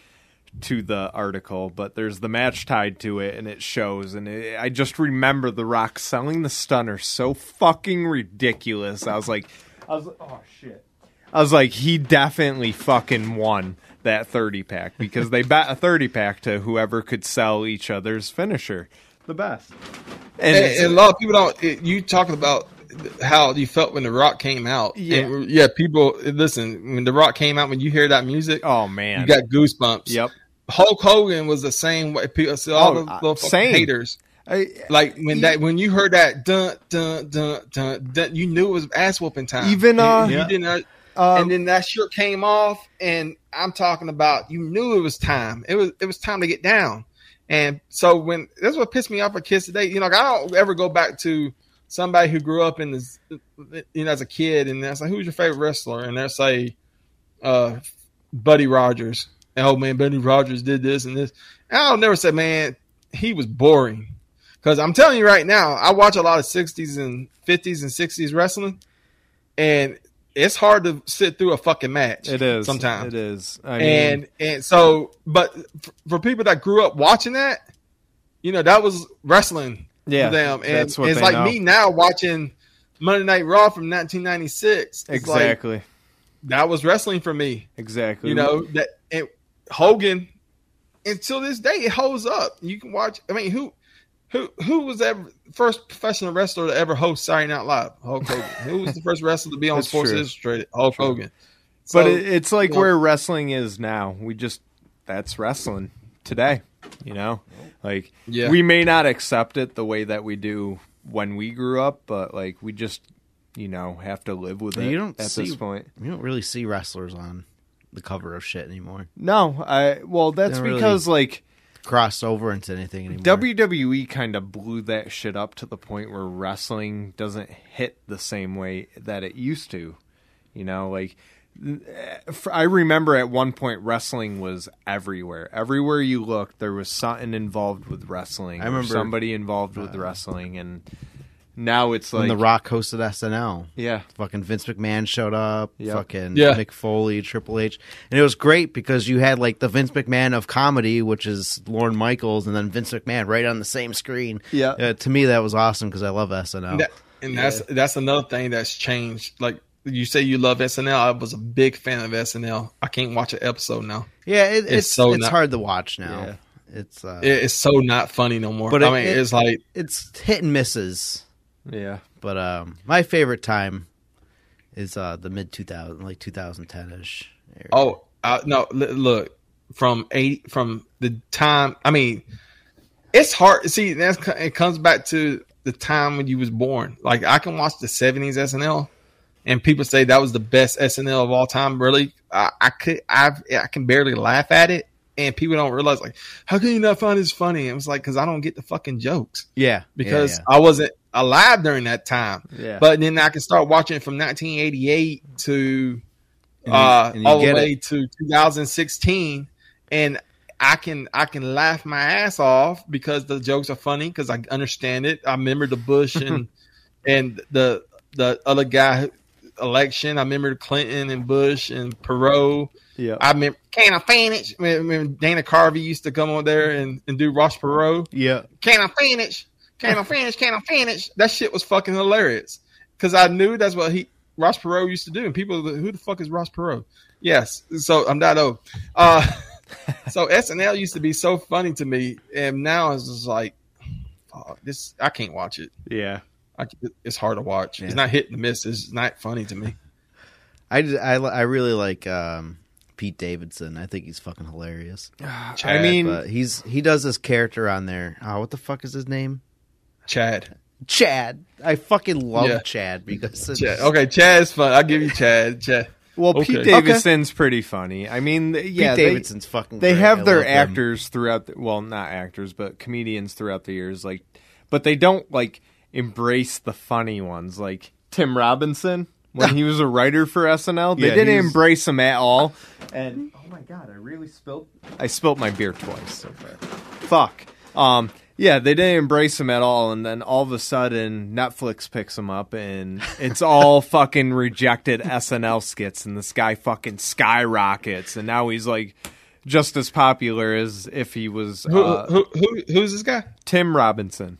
to the article, but there's the match tied to it, and it shows. And it, I just remember The Rock selling the stunner so fucking ridiculous. I was like, I was like, oh shit. I was like, he definitely fucking won that 30 pack because they bet a 30 pack to whoever could sell each other's finisher the best. And, And, and a lot of people don't. it- You talking about how you felt when The Rock came out? Yeah. And, yeah. People listen when The Rock came out. When you hear that music, oh man, you got goosebumps. yep. Hulk Hogan was the same way. People, so all Oh, the uh, fucking same. haters. I, Like when that when you heard that dun dun dun dun, dun you knew it was ass whooping time. Even, You- uh, you, Yeah. didn't. um, and then that shirt came off, and I'm talking about you knew it was time. It was it was time to get down. And so when that's what pissed me off at Kiss today. You know, I don't ever go back to somebody who grew up in this, you know, as a kid, and that's like, who's your favorite wrestler? And they'll say, uh, Buddy Rogers. And, oh man, Buddy Rogers did this and this. And I'll never say, man, he was boring. Because I'm telling you right now, I watch a lot of 60s and 50s and 60s wrestling, and it's hard to sit through a fucking match. it is sometimes. It is. I mean, And and so, but for people that grew up watching that, you know, that was wrestling yeah, them. And that's what it's like know. me now watching Monday Night Raw from 1996. It's like, Exactly. that was wrestling for me. exactly. You know that and Hogan until this day it holds up. You can watch. I mean, who who who was ever first professional wrestler to ever host Saturday Night Live? Hulk Hogan. who was the first wrestler to be on Sports true. Illustrated? Hulk True. Hogan. but it, it's like you know- where wrestling is now. We just that's wrestling today. You know, like Yeah. we may not accept it the way that we do when we grew up, but like we just you know have to live with it You don't at see- this point. You don't really see wrestlers on the cover of shit anymore. No, I well that's Don't really- because like Cross over into anything anymore. WWE kind of blew that shit up to the point where wrestling doesn't hit the same way that it used to. You know, like f- I remember at one point wrestling was everywhere. Everywhere you looked, there was something involved with wrestling. I remember- somebody involved with wrestling, and now it's when like The Rock hosted SNL. yeah, Fucking Vince McMahon showed up. Yep. Fucking Yeah. Mick Foley, Triple H, and it was great because you had like the Vince McMahon of comedy, which is Lorne Michaels, and then Vince McMahon right on the same screen. Yeah. Uh, to me, that was awesome because I love SNL. That, and that's that's another thing that's changed. Like you say, you love SNL. I was a big fan of SNL. I can't watch an episode now. yeah, it, it's it's, so not- hard to watch now. Yeah. It's uh, It, it's so not funny no more. But I it- mean, it- it's like it's hit and misses. yeah. But um, my favorite time is uh the mid 2000, like 2010 ish. oh uh, no, li- look from eight from the time. I mean, it's hard. See, that's it comes back to the time when you was born. Like I can watch the '70s SNL, and people say that was the best SNL of all time. Really, I, I could I I can barely laugh at it, and people don't realize like how can you not find this funny? It was like because I don't get the fucking jokes Yeah, because yeah, I wasn't alive during that time. Yeah. But then I can start watching from 1988 to And uh, and you all the way it. to 2016, and I can I can laugh my ass off because the jokes are funny because I understand it. I remember the Bush *laughs* and and the the other guy who- election. I remember Clinton and Bush and Perot. Yeah. I remember can I finish? When, when Dana Carvey used to come on there and, and do Ross Perot. yeah. Can I finish? Can I finish? Can I finish? That shit was fucking hilarious because I knew that's what he Ross Perot used to do. And people, who the fuck is Ross Perot? Yes. So I'm not old. Uh, *laughs* so SNL used to be so funny to me, and now it's just like, oh, this I can't watch it. yeah. I, it's hard to watch. Yeah. It's not hit and miss. It's not funny to me. I, did- I, I really like um, Pete Davidson. I think he's fucking hilarious. *sighs* I mean, But he's he does this character on there. Oh, what the fuck is his name? Chad. Chad. I fucking love Yeah. Chad because it's, Chad. Okay, Chad's fun. I'll give you Chad. Chad. well, okay. Pete Davidson's pretty funny. I mean, th- Pete yeah, they- Davidson's fucking. they great. have I their love him. actors throughout the, well not actors but comedians throughout the years like but they don't like embrace the funny ones like tim robinson when he *laughs* was a writer for snl they Yeah, didn't he's- embrace him at all and oh my god i really spilled i spilled my beer twice so bad fuck um yeah they didn't embrace him at all and then all of a sudden netflix picks him up and it's all *laughs* fucking rejected snl skits and this guy fucking skyrockets and now he's like just as popular as if he was Who, uh, who, who, who's this guy? Tim Robinson.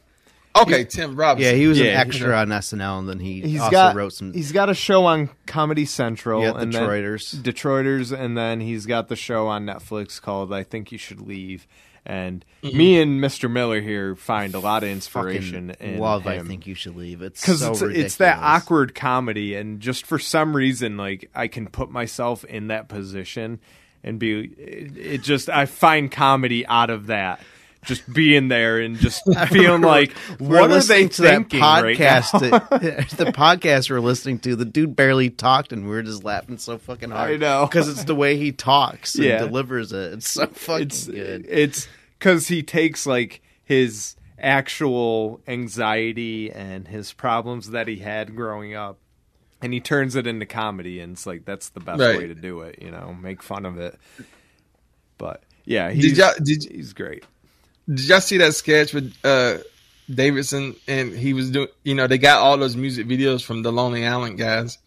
Okay, Tim Robinson. Yeah, he was Yeah, an extra on SNL, and then he He's also got wrote some. He's got a show on Comedy Central. Yeah, and then- Detroiters. Detroiters, and then he's got the show on Netflix called "I Think You Should Leave." And Mm-hmm. me and Mr. Miller here find a lot of inspiration fucking in love. I him. think you should leave. It's because so it's ridiculous. it's that awkward comedy, and just for some reason, like I can put myself in that position and be. It, it just I find comedy out of that, just being there and just *laughs* feeling like what are they listening to that thinking right now? podcast? that- *laughs* *laughs* the podcast we're listening to, the dude barely talked, and we are just laughing so fucking hard. I know. because it's the way he talks and Yeah. delivers it. It's so fucking it's good. it's because he takes like his actual anxiety and his problems that he had growing up and he turns it into comedy and it's like that's the best Right. way to do it you know make fun of it but yeah he's, Did y'all, did, he's great did y'all see that sketch with uh, Davidson and he was doing? You know, they got all those music videos from the Lonely Island guys.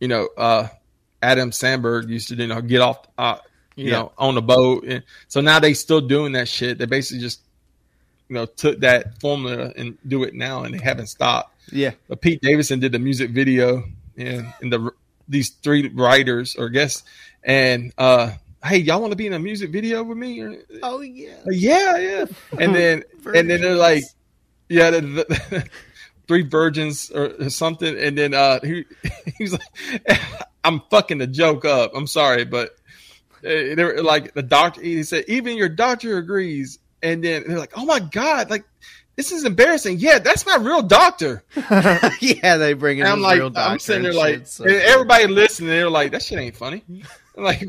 You know, uh, Adam Sandberg used to you know get off, uh, you Yeah. know, on the boat, and so now they still doing that shit. They basically just you know took that formula and do it now, and they haven't stopped. yeah But Pete Davidson did the music video, and, and the these three writers or guests, and uh, hey, y'all want to be in a music video with me? Oh yeah, yeah, yeah. And then *laughs* and then they're like, yeah, the, the, *laughs* three virgins or, something. And then uh, he *laughs* he was like, I'm fucking the joke up. I'm sorry, but uh, they were like the doctor. He said even your doctor agrees. And then they're like, oh my god, like. This is embarrassing. Yeah, that's my real doctor. yeah. They bring in I'm like, I'm sitting there like, so everybody listening, they're like, that shit ain't funny. like,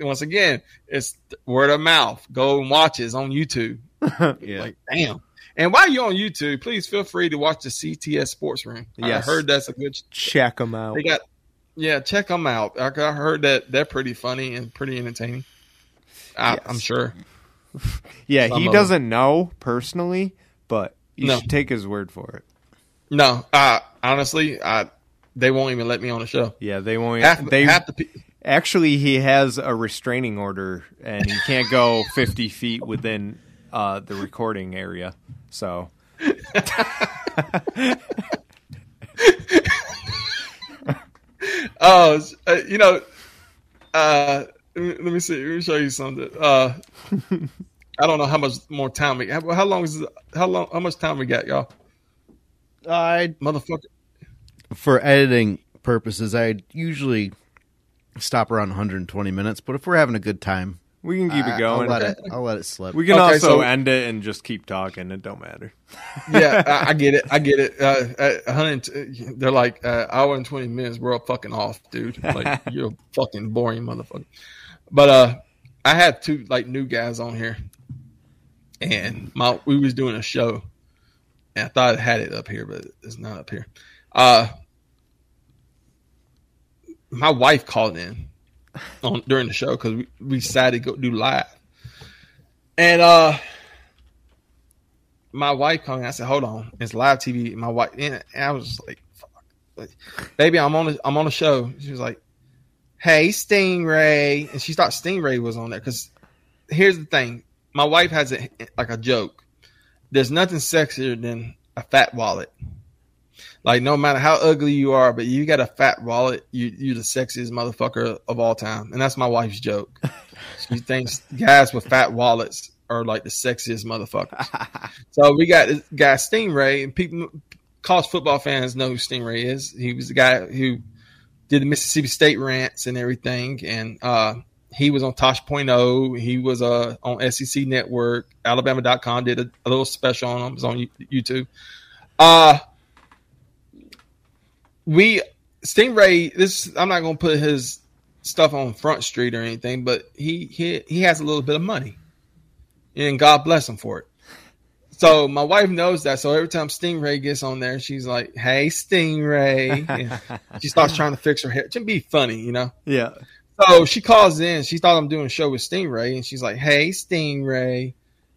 once again, it's word of mouth. Go and watch it. It's on YouTube. *laughs* yeah. Like, damn. And while you're on YouTube, please feel free to watch the CTS Sports Room. Yes. I heard that's a good. check them out They got, yeah, check them out. I, I heard that they're pretty funny and pretty entertaining. I, Yes. I'm sure. *laughs* yeah some he doesn't know personally but you No. should take his word for it No, uh, honestly, I they won't even let me on the show. yeah they won't Half, they half the pe- Actually, he has a restraining order, and he can't go *laughs* 50 feet within uh, the recording area. So, *laughs* Oh, uh, you know, uh, let me- see. Let me show you something. Uh, *laughs* I don't know how much more time we. How, how long is how long? How much time we got, y'all? I Motherfucker. for editing purposes, I usually stop around 120 minutes. But if we're having a good time, We can keep I- it going. I'll let it, I'll let it slip. We can Okay, also so- end it and just keep talking. It don't matter. *laughs* yeah, I, I get it. I get it. Uh, at 100, they're like uh, hour and twenty minutes. We're all fucking off, dude. Like *laughs* you're a fucking boring motherfucker. But uh, I had two like new guys on here, and my we was doing a show, and I thought I had it up here, but it's not up here. Uh, my wife called in on during the show because we, we decided to go do live, and uh my wife called me. I said, "Hold on, it's live TV." My wife, and I was like, Fuck. "Baby, I'm on. A, I'm on a show." She was like, "Hey, Stingray," and she thought Stingray was on there because here's the thing: my wife has a like a joke. There's nothing sexier than a fat wallet. Like no matter how ugly you are, but you got a fat wallet, you you're the sexiest motherfucker of all time, and that's my wife's joke. *laughs* she thinks guys with fat wallets are like the sexiest motherfuckers. So we got this guy Stingray, and people, college football fans know who Stingray is. He was the guy who did the Mississippi State rants and everything, and uh, he was on tosh Tosh.0. He was uh, on SEC Network. Alabama.com did a, a little special on him. It was on YouTube. Uh, we Stingray. This I'm not gonna put his stuff on Front Street or anything, but he he he has a little bit of money, and God bless him for it. So my wife knows that. So every time Stingray gets on there, she's like, "Hey, Stingray." *laughs* She starts trying to fix her hair. To be funny, you know. Yeah. So she calls in. She thought I'm doing a show with Stingray, and she's like, "Hey, Stingray."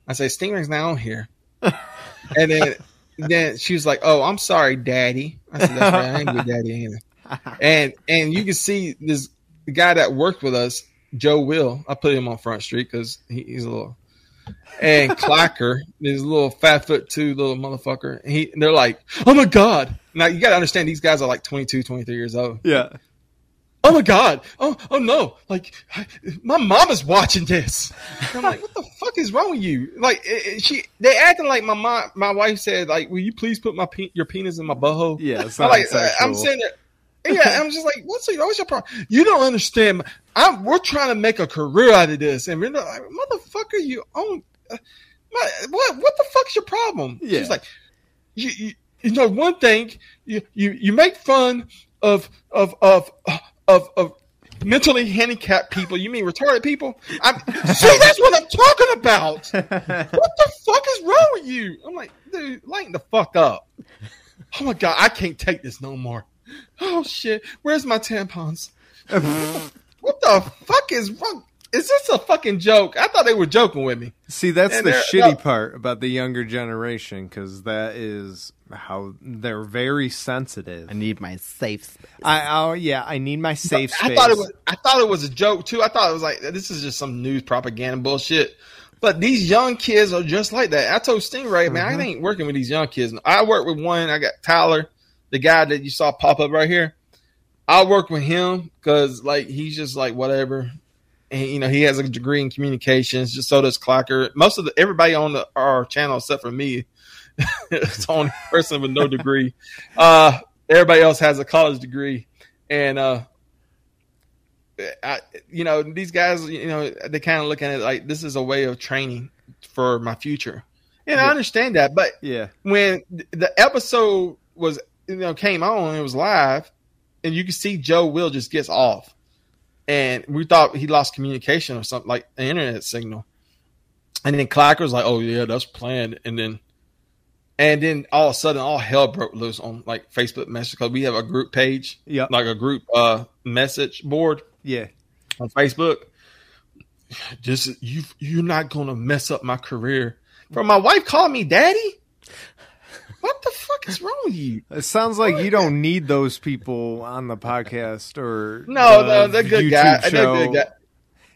I say, "Stingray's not on here." *laughs* and then then she was like, "Oh, I'm sorry, Daddy." I said, "That's right. I ain't your daddy either." *laughs* And and you can see this guy that worked with us, Joe Will. I put him on Front Street because he, he's a little. And Clacker, this little fat foot two little motherfucker. He they're like, "Oh my god!" Now you got to understand these guys are like 22, 23 years old Yeah. Oh my god. Oh oh no. Like my mom is watching this. I'm like what the fuck is wrong with you? Like it, it- she they acting like my mom my wife said like will you please put my pe- your penis in my butthole? Yeah. It's I'm not like eh, sexual. i'm saying that yeah i'm just like what's your, what's your problem? You don't understand. I'm, we're trying to make a career out of this. And we're like motherfucker you own uh, my, what what the fuck's your problem? Yeah. she's like you, you you know one thing you you you make fun of of of of of mentally handicapped people. You mean retarded people? I'm, see, that's what I'm talking about. What the fuck is wrong with you? I'm like, dude, lighten the fuck up. Oh my god, I can't take this no more. Oh shit, where's my tampons? *laughs* what the fuck is wrong? Is this a fucking joke? I thought they were joking with me. See, that's And the shitty no. part about the younger generation because that is how they're very sensitive. I need my safe space. I oh yeah, I need my safe I space. thought it was I thought it was a joke too. I thought it was like this is just some news propaganda bullshit. But these young kids are just like that. I told Stingray, man, I mm-hmm. ain't working with these young kids. I work with one. I got Tyler, the guy that you saw pop up right here. I work with him because like he's just like whatever. And you know he has a degree in communications. Just so does Clocker. Most of the everybody on the, our channel except for me, it's the only person with no degree. *laughs* Uh, everybody else has a college degree, and uh, I, you know, these guys, you know, they kind of looking at it like this is a way of training for my future. And I understand that, but yeah, when the episode was, you know, came on, it was live, and you can see Joe Will just gets off, and we thought he lost communication or something like an internet signal, and then Clacker was like, "Oh yeah, that's planned," and then. And then all of a sudden, all hell broke loose on like Facebook message because we have a group page, yeah, like a group uh message board yeah. on Facebook. Just you, you're not gonna mess up my career. From my wife calling me daddy. What the fuck is wrong with you? It sounds like you don't need those people on the podcast or No, the no, they're good YouTube guys. They're good guys.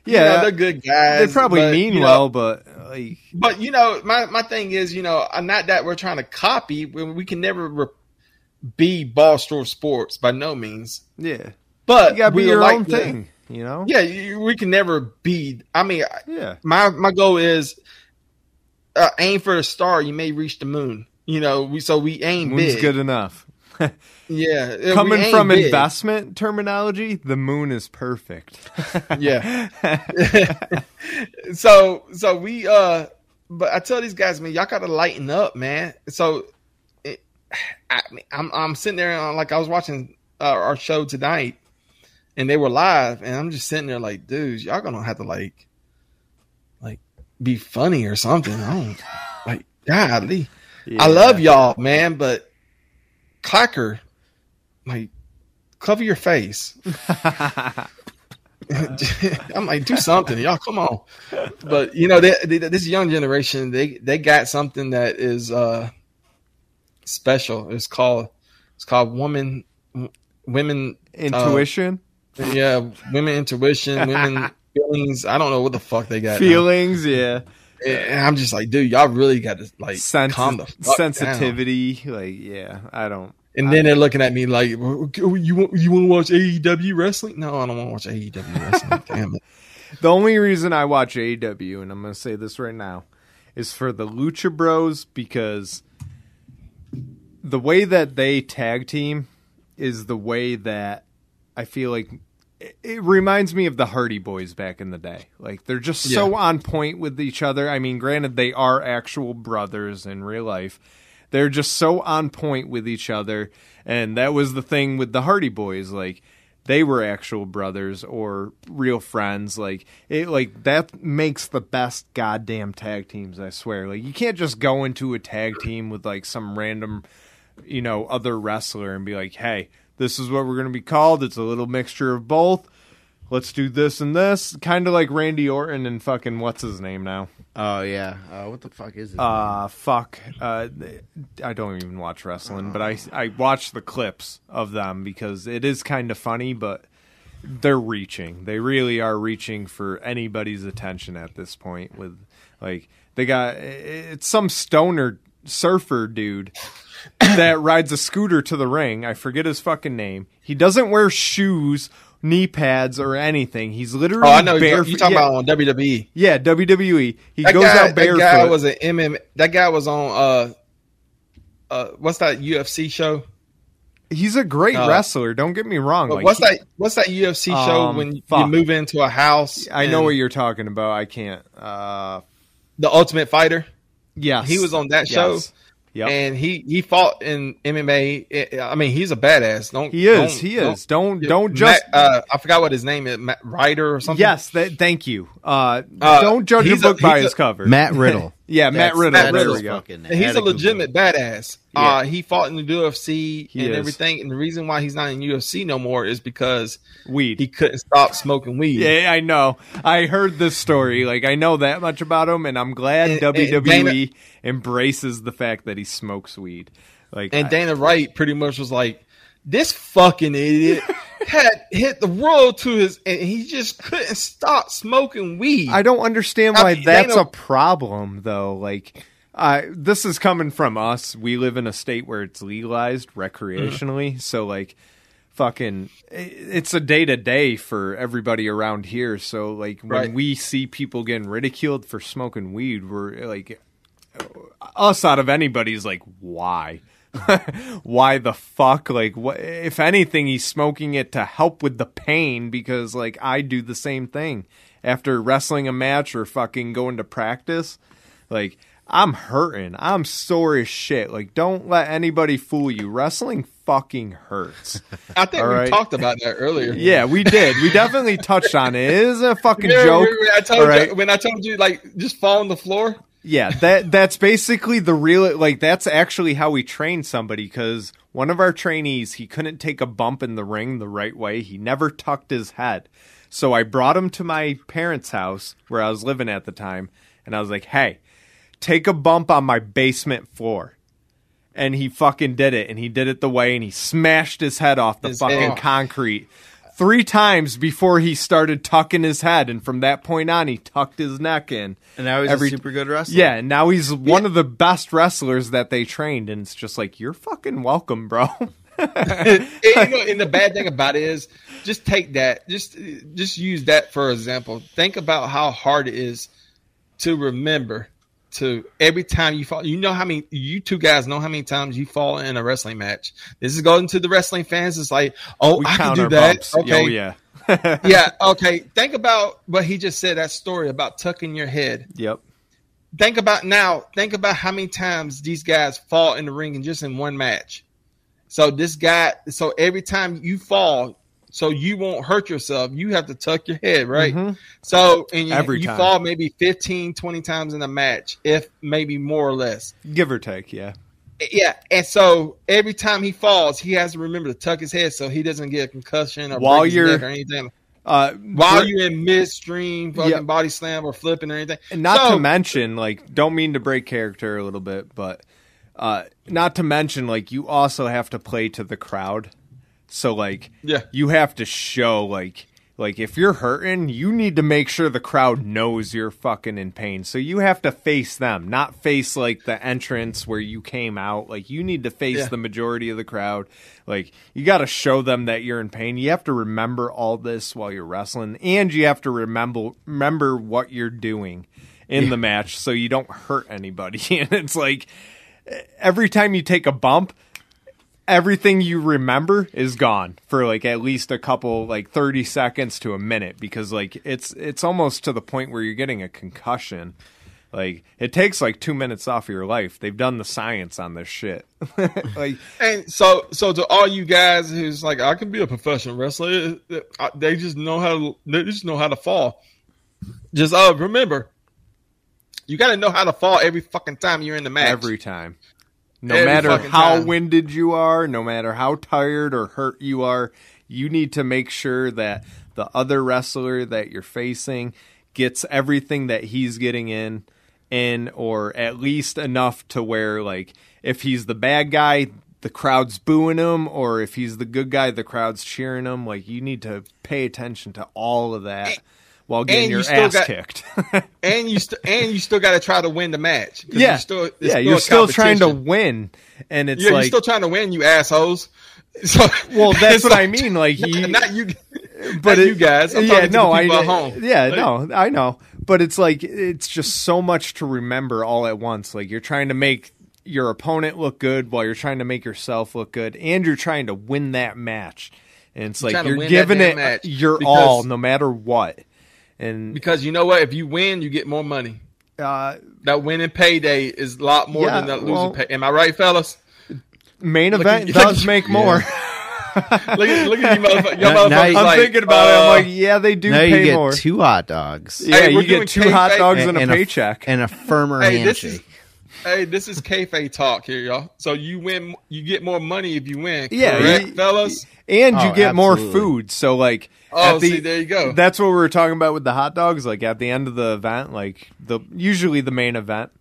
Yeah, you know, they're good guys. they probably but, mean you know, well, but like, But you know, my my thing is, you know, uh, not that we're trying to copy. We, we can never re- be Barstool Sports by no means. yeah, But you gotta be we your like own to- thing, you know. Yeah, you, we can never be. I mean, yeah, my my goal is uh, aim for the star. You may reach the moon. You know, we so we aim Moon's big. good enough. *laughs* Yeah, Coming from big. investment terminology, the moon is perfect. *laughs* Yeah. *laughs* so so we uh but I tell these guys, man, y'all gotta lighten up, man. So it, I mean, I'm I'm sitting there uh, like I was watching uh, our show tonight and they were live and I'm just sitting there like, dudes, y'all gonna have to like like be funny or something. I don't like godly. I love y'all, man, but clacker, like cover your face. *laughs* *laughs* I'm like, do something, y'all. Come on, but you know, they, they, this young generation, they they got something that is uh special. It's called it's called woman women Intuition, uh, yeah, women intuition, women *laughs* feelings. I don't know what the fuck they got. now. feelings, yeah, And I'm just like, dude, y'all really got to like Sensi- calm the fuck down. sensitivity. Like, yeah, I don't. And then they're looking at me like, you want you want to watch AEW wrestling? No, I don't want to watch AEW wrestling. *laughs* Damn it. The only reason I watch AEW, and I'm going to say this right now, is for the Lucha Bros because the way that they tag team is the way that I feel like it- reminds me of the Hardy Boyz back in the day. Like they're just so on point with each other. I mean, granted, they are actual brothers in real life. They're just so on point with each other, and that was the thing with the Hardy Boyz. Like they were actual brothers or real friends. Like it, like that makes the best goddamn tag teams. I swear. Like you can't just go into a tag team with like some random, you know, other wrestler and be like, hey, this is what we're gonna be called. It's a little mixture of both. Let's do this and this. Kind of like Randy Orton and fucking what's his name now? Oh yeah. Uh, what the fuck is it? Uh fuck. Uh I don't even watch wrestling, but I I watch the clips of them because it is kind of funny, but they're reaching. They really are reaching for anybody's attention at this point with like they got it's some stoner surfer dude *coughs* that rides a scooter to the ring. I forget his fucking name. He doesn't wear shoes, knee pads or anything. He's literally Oh, I know barefoot. you're talking yeah, about on WWE. yeah, WWE. He That goes guy, out barefoot. That guy was an MM. That guy was on uh, uh, what's that UFC show? He's a great Uh, wrestler. Don't get me wrong. Like, what's he- that? What's that UFC show Um, when you move into a house? I know what you're talking about. I can't. Uh, the Ultimate Fighter. yes, He was on that show. Yes. Yep. And he he fought in MMA. I mean, he's a badass. Don't he is. don't- he don't- is. Don't don't just. Matt, uh, I forgot what his name is. Matt Ryder or something. yes. That, thank you. Uh, Uh, don't judge a he's a- book by he's his a- cover. Matt Riddle. *laughs* yeah, Matt That's- Riddle. Matt Riddle. we go. Fucking And he's a Attica legitimate badass. Yeah. Uh, he fought in the UFC He and is. everything. And the reason why he's not in UFC no more is because Weed. he couldn't stop smoking weed. yeah, I know. I heard this story. Like I know that much about him, and I'm glad And- and WWE embraces the fact that he smokes weed. Like And I- Dana White pretty much was like, "This fucking idiot *laughs* had hit the road to his, and he just couldn't stop smoking weed." I don't understand I why mean, that's a problem, though. Like, uh, this is coming from us. We live in a state where it's legalized recreationally, so like, fucking, it's a day to day for everybody around here. So like, when Right. we see people getting ridiculed for smoking weed, we're like, us out of anybody's like, why? *laughs* why the fuck like what if anything he's smoking it to help with the pain because like i do the same thing after wrestling a match or fucking going to practice like i'm hurting i'm sore as shit like don't let anybody fool you wrestling fucking hurts *laughs* I think All we right. talked about that earlier. yeah we did we definitely touched on it it is a fucking Remember joke I told all right? you when I told you like just fall on the floor. Yeah, that that's basically the real like that's actually how we train somebody cuz one of our trainees he couldn't take a bump in the ring the right way. He never tucked his head. So I brought him to my parents' house where I was living at the time and I was like, "Hey, take a bump on my basement floor." And he fucking did it and he did it the way and he smashed his head off the His fucking head. concrete. Three times before he started tucking his head, and from that point on, he tucked his neck in. And now he's Every- a super good wrestler. Yeah, and now he's one of the best wrestlers that they trained, and it's just like you're fucking welcome, bro. *laughs* And, you know, and the bad thing about it is, just take that, just just use that for example. Think about how hard it is to remember to every time you fall. You know how many you two guys know how many times you fall in a wrestling match. This is going to the wrestling fans. It's like, oh, We I can do that. bumps. Okay, Oh yeah. *laughs* *laughs* yeah, okay. Think about what he just said. That story about tucking your head. Yep. Think about now. Think about how many times these guys fall in the ring and just in one match. So this guy. So every time you fall, so you won't hurt yourself, you have to tuck your head, right? Mhm. So and you, Every you time. fall maybe 15, 20 times in a match, if maybe more or less. Give or take. Yeah. Yeah, and so every time he falls, he has to remember to tuck his head so he doesn't get a concussion or While break his you're- neck or anything. Uh, While you're in midstream, fucking Yeah. body slam or flipping or anything. And not So- to mention, like, don't mean to break character a little bit, but uh, not to mention, like, you also have to play to the crowd. So, like, Yeah. you have to show, like, like if you're hurting, you need to make sure the crowd knows you're fucking in pain. So you have to face them, not face like the entrance where you came out. Like you need to face Yeah. the majority of the crowd. Like you got to show them that you're in pain. You have to remember all this while you're wrestling, and you have to remember remember what you're doing in the match so you don't hurt anybody. *laughs* and it's like every time you take a bump, everything you remember is gone for like at least a couple like 30 seconds to a minute because like it's it's almost to the point where you're getting a concussion like it takes like 2 minutes off of your life they've done the science on this shit *laughs* like And so, so to all you guys who's like, I can be a professional wrestler. They just know how. To, they just know how to fall. Just uh, remember, you got to know how to fall every fucking time you're in the match. every time no Every matter how time. winded you are no matter how tired or hurt you are you need to make sure that the other wrestler that you're facing gets everything that he's getting in in or at least enough to where like if he's the bad guy the crowd's booing him or if he's the good guy the crowd's cheering him like you need to pay attention to all of that while getting and you your still ass got- kicked *laughs* and you st- and you still got to try to win the match. yeah you're still, yeah still you're still trying to win and it's Yeah, like you're still trying to win, you assholes. *laughs* So, Well, that's what I mean. Like, not, *laughs* you, not you, but not it- you guys. I'm yeah, no, I, at home. yeah, Like, no, I know. But it's like it's just so much to remember all at once. Like you're trying to make your opponent look good while you're trying to make yourself look good, and you're trying to win that match. And it's like trying to you're giving it your all, no matter what. And Because you know what? If you win, you get more money. uh, That winning payday is a lot more Yeah, than that losing well- pay. Am I right, fellas? main Look event at- does *laughs* make more. Look at, look at you motherfuckers. Y'all Now- now you- I'm like, thinking about it. uh, I'm like, yeah, they do now pay you get more. two hot dogs yeah, Hey, we're you get two hot dogs and, a a, paycheck. and a firmer Hey, this handshake. is hey, this is kayfabe talk here, y'all. So you win, you get more money if you win. Yeah, correct, you- fellas. and you Oh, get more food. So like, Oh, the- see, there you go. That's what we were talking about with the hot dogs. Like at the end of the event, like the usually the main event,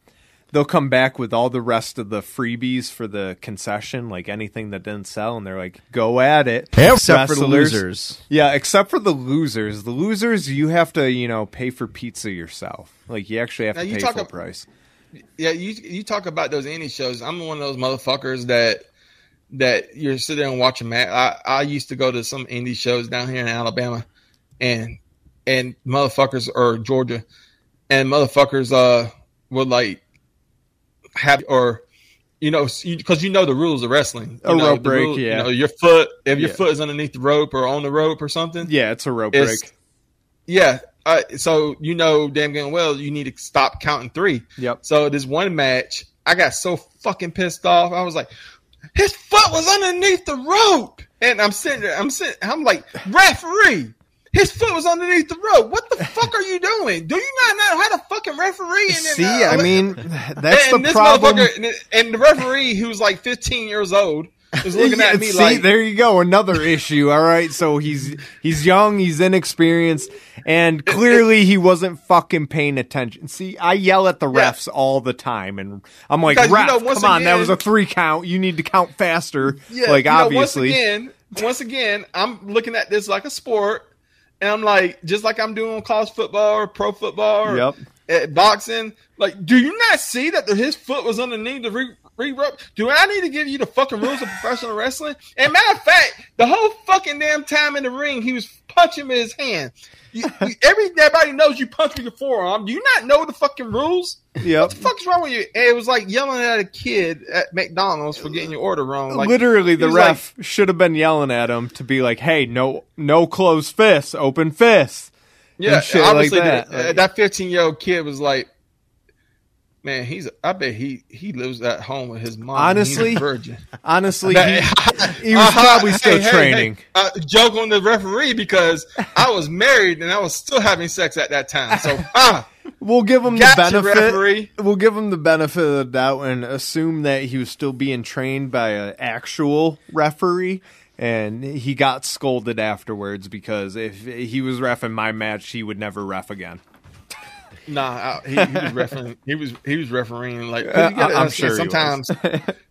they'll come back with all the rest of the freebies for the concession, like anything that didn't sell, and they're like, "Go at it." Except for the losers. Yeah, except for the losers. The losers, you have to, you know, pay for pizza yourself. Like you actually have Now, to pay talk full ab- price. Yeah, you you talk about those indie shows. I'm one of those motherfuckers that that you're sitting there and watching. Man, I I used to go to some indie shows down here in Alabama, and and motherfuckers or Georgia, and motherfuckers uh would like have or you know because you, know the rules of wrestling. You A know, rope break, rule- yeah. You know your foot if your Yeah. foot is underneath the rope or on the rope or something. Yeah, it's a rope break. Yeah. Uh, so you know damn good well you need to stop counting three. Yep. So this one match, I got so fucking pissed off. I was like, his foot was underneath the rope, and I'm sitting there. I'm sitting. I'm like, referee. His foot was underneath the rope. What the fuck are you doing? Do you not know how to fucking referee? And then, See, uh, I mean, that's and the problem. and, and the referee, who was like 15 years old, was looking Yeah, at me see, like, there you go, another issue. All right, so he's he's young, he's inexperienced, and clearly he wasn't fucking paying attention. See, I yell at the Yeah. refs all the time, and I'm like, Because, you ref, know, come on, that was a three count. You need to count faster. Yeah, like you know, obviously, once again, once again, I'm looking at this like a sport, and I'm like, just like I'm doing college football or pro football or Yep. at boxing. Like, do you not see that the, his foot was underneath the re- free rope. Do I need to give you the fucking rules of professional wrestling? And matter of fact, the whole fucking damn time in the ring, he was punching me in his hand. You, you, *laughs* every everybody knows you punch with your forearm. Do you not know the fucking rules? Yeah. What the fuck's wrong with you? And it was like yelling at a kid at McDonald's for getting your order wrong. Like Literally, the ref should have been yelling at him to be like, "Hey, no, no closed fists, open fists." Yeah, shit like obviously that. that that fifteen year old kid was like, man, he's. I bet he he lives at home with his mom. Honestly, virgin. Honestly, *laughs* he, *laughs* he was Uh-huh. probably still Hey, hey, training. hey, uh, joke on the referee because I was married and I was still having sex at that time. So ah, *laughs* We'll give him the benefit. referee. We'll give him the benefit of the doubt and assume that he was still being trained by an actual referee, and he got scolded afterwards because if he was refing my match, he would never ref again. Nah, I, he, he was refereeing. He was he was refereeing like 'cause Uh, gotta I'm understand, sure he sometimes.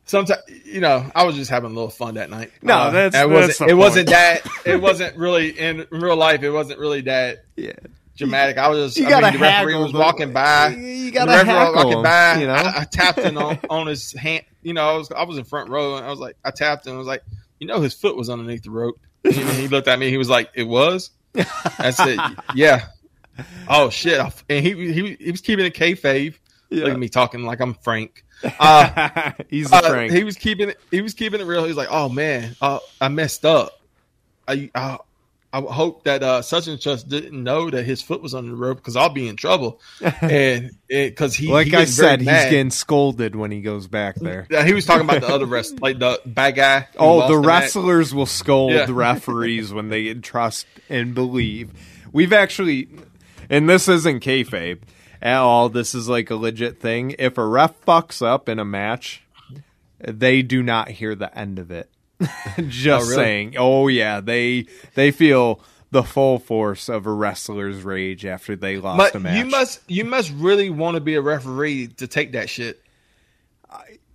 Sometimes you know, I was just having a little fun that night. No, that's- it that's wasn't. the It wasn't that. It *laughs* wasn't really in real life. It wasn't really that Yeah, dramatic. I was just. You I gotta mean, the referee haggle was walking by. you gotta referee was hackle walking him, by. you know? I, I tapped him on, *laughs* on his hand. You know, I was I was in front row, and I was like, I tapped him. I was like, you know, his foot was underneath the rope. And he looked at me. He was like, it was. I said, yeah. *laughs* Oh shit! And he he he was keeping it kayfabe. Look at me talking like I'm Frank. *laughs* Uh, He's uh, Frank. he was keeping it. He was keeping it real. He was like, "Oh man, uh, I messed up. I, I I hope that uh, such and such didn't know that his foot was on the rope because I'll be in trouble." *laughs* and because he, like he I said, he's mad. getting scolded when he goes back there. Yeah, he was talking about the other rest, like the bad guy. Oh, the wrestlers will scold Yeah. the referees when they trust and believe. We've actually, and this isn't kayfabe at all. This is like a legit thing. If a ref fucks up in a match, they do not hear the end of it. *laughs* Just Oh, really? saying. Oh yeah, they they feel the full force of a wrestler's rage after they lost a match. you must you must really want to be a referee to take that shit.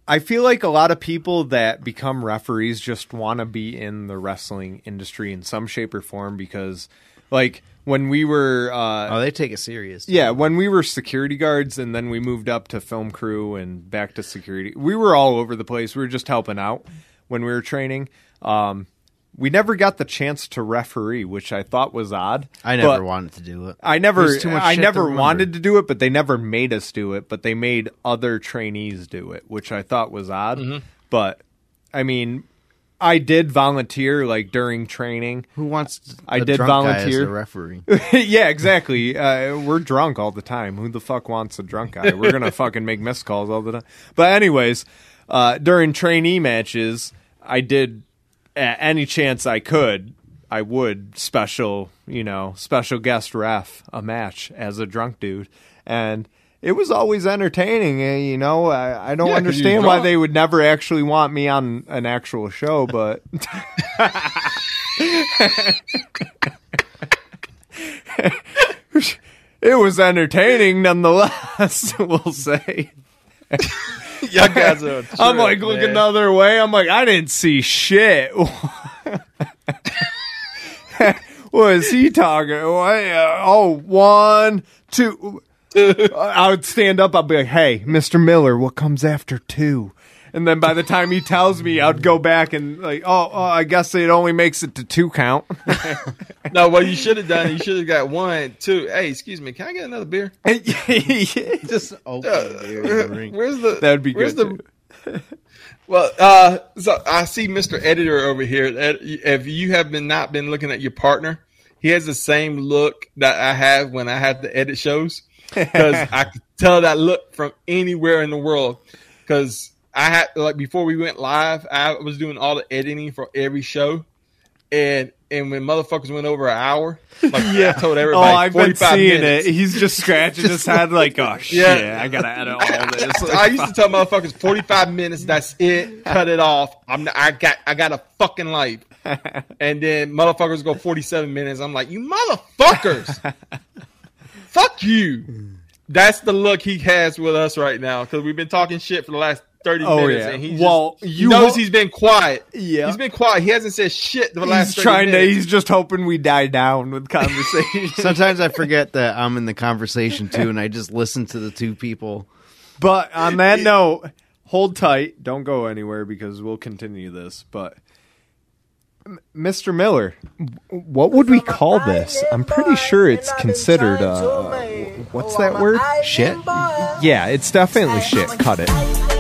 I feel like a lot of people that become referees just want to be in the wrestling industry in some shape or form because, like, when we were, uh, Oh, they take it serious. yeah, when we were security guards and then we moved up to film crew and back to security, we were all over the place. We were just helping out when we were training. Um, we never got the chance to referee, which I thought was odd. I never wanted to do it. I never, too much I shit to never wanted to do it, but they never made us do it. But they made other trainees do it, which I thought was odd. Mm-hmm. But I mean, I did volunteer like during training. Who wants? I did drunk guy as volunteer. the referee. *laughs* yeah, exactly. Uh, we're drunk all the time. Who the fuck wants a drunk guy? We're gonna *laughs* fucking make missed calls all the time. But anyways, uh, during trainee matches, I did at any chance I could. I would special, you know, special guest ref a match as a drunk dude, and it was always entertaining. eh, You know, I, I don't Yeah, understand why they would never actually want me on an actual show, but it was entertaining nonetheless. *laughs* We'll say. Y'all guys are. a *laughs* I'm like looking man. the other way. I'm like, I didn't see shit. *laughs* what is he talking? Uh, Oh, one, two. *laughs* I would stand up. I'd be like, "Hey, Mr. Miller, what comes after two? And then by the time he tells me, I'd go back and like, "Oh, oh I guess it only makes it to two count." *laughs* No, what you should have done, you should have got one, two. Hey, excuse me, can I get another beer? *laughs* Just open the beer in the ring. Where's the? That'd be where's good. The, well, uh, so I see Mr. Editor over here. That if you have been not been looking at your partner, he has the same look that I have when I have to edit shows because I could tell that look from anywhere in the world. Because I had like before we went live, I was doing all the editing for every show, and and when motherfuckers went over an hour, like I told oh, everybody. Oh, I've been seeing minutes. it. He's just scratching his head like, "Oh *laughs* shit, Yeah. I gotta edit all *laughs* this." I used to tell motherfuckers 45 minutes, that's it, cut it off. I'm Not, I got I got a fucking life. *laughs* And then motherfuckers go 47 minutes. I'm like, you motherfuckers. Fuck you. Mm. That's the look he has with us right now because we've been talking shit for the last 30 Oh, minutes yeah. and he Well, just, you he knows ho- he's been quiet. Yeah. He's been quiet. He hasn't said shit the last he's 30 trying to. He's just hoping we die down with conversation. *laughs* Sometimes I forget that I'm in the conversation too, and I just listen to the two people. but on that note, hold tight. Don't go anywhere because we'll continue this. But M- Mr. Miller, what would we call this? I'm pretty sure it's considered uh, what's that word? Shit? Yeah, it's definitely shit. Cut it.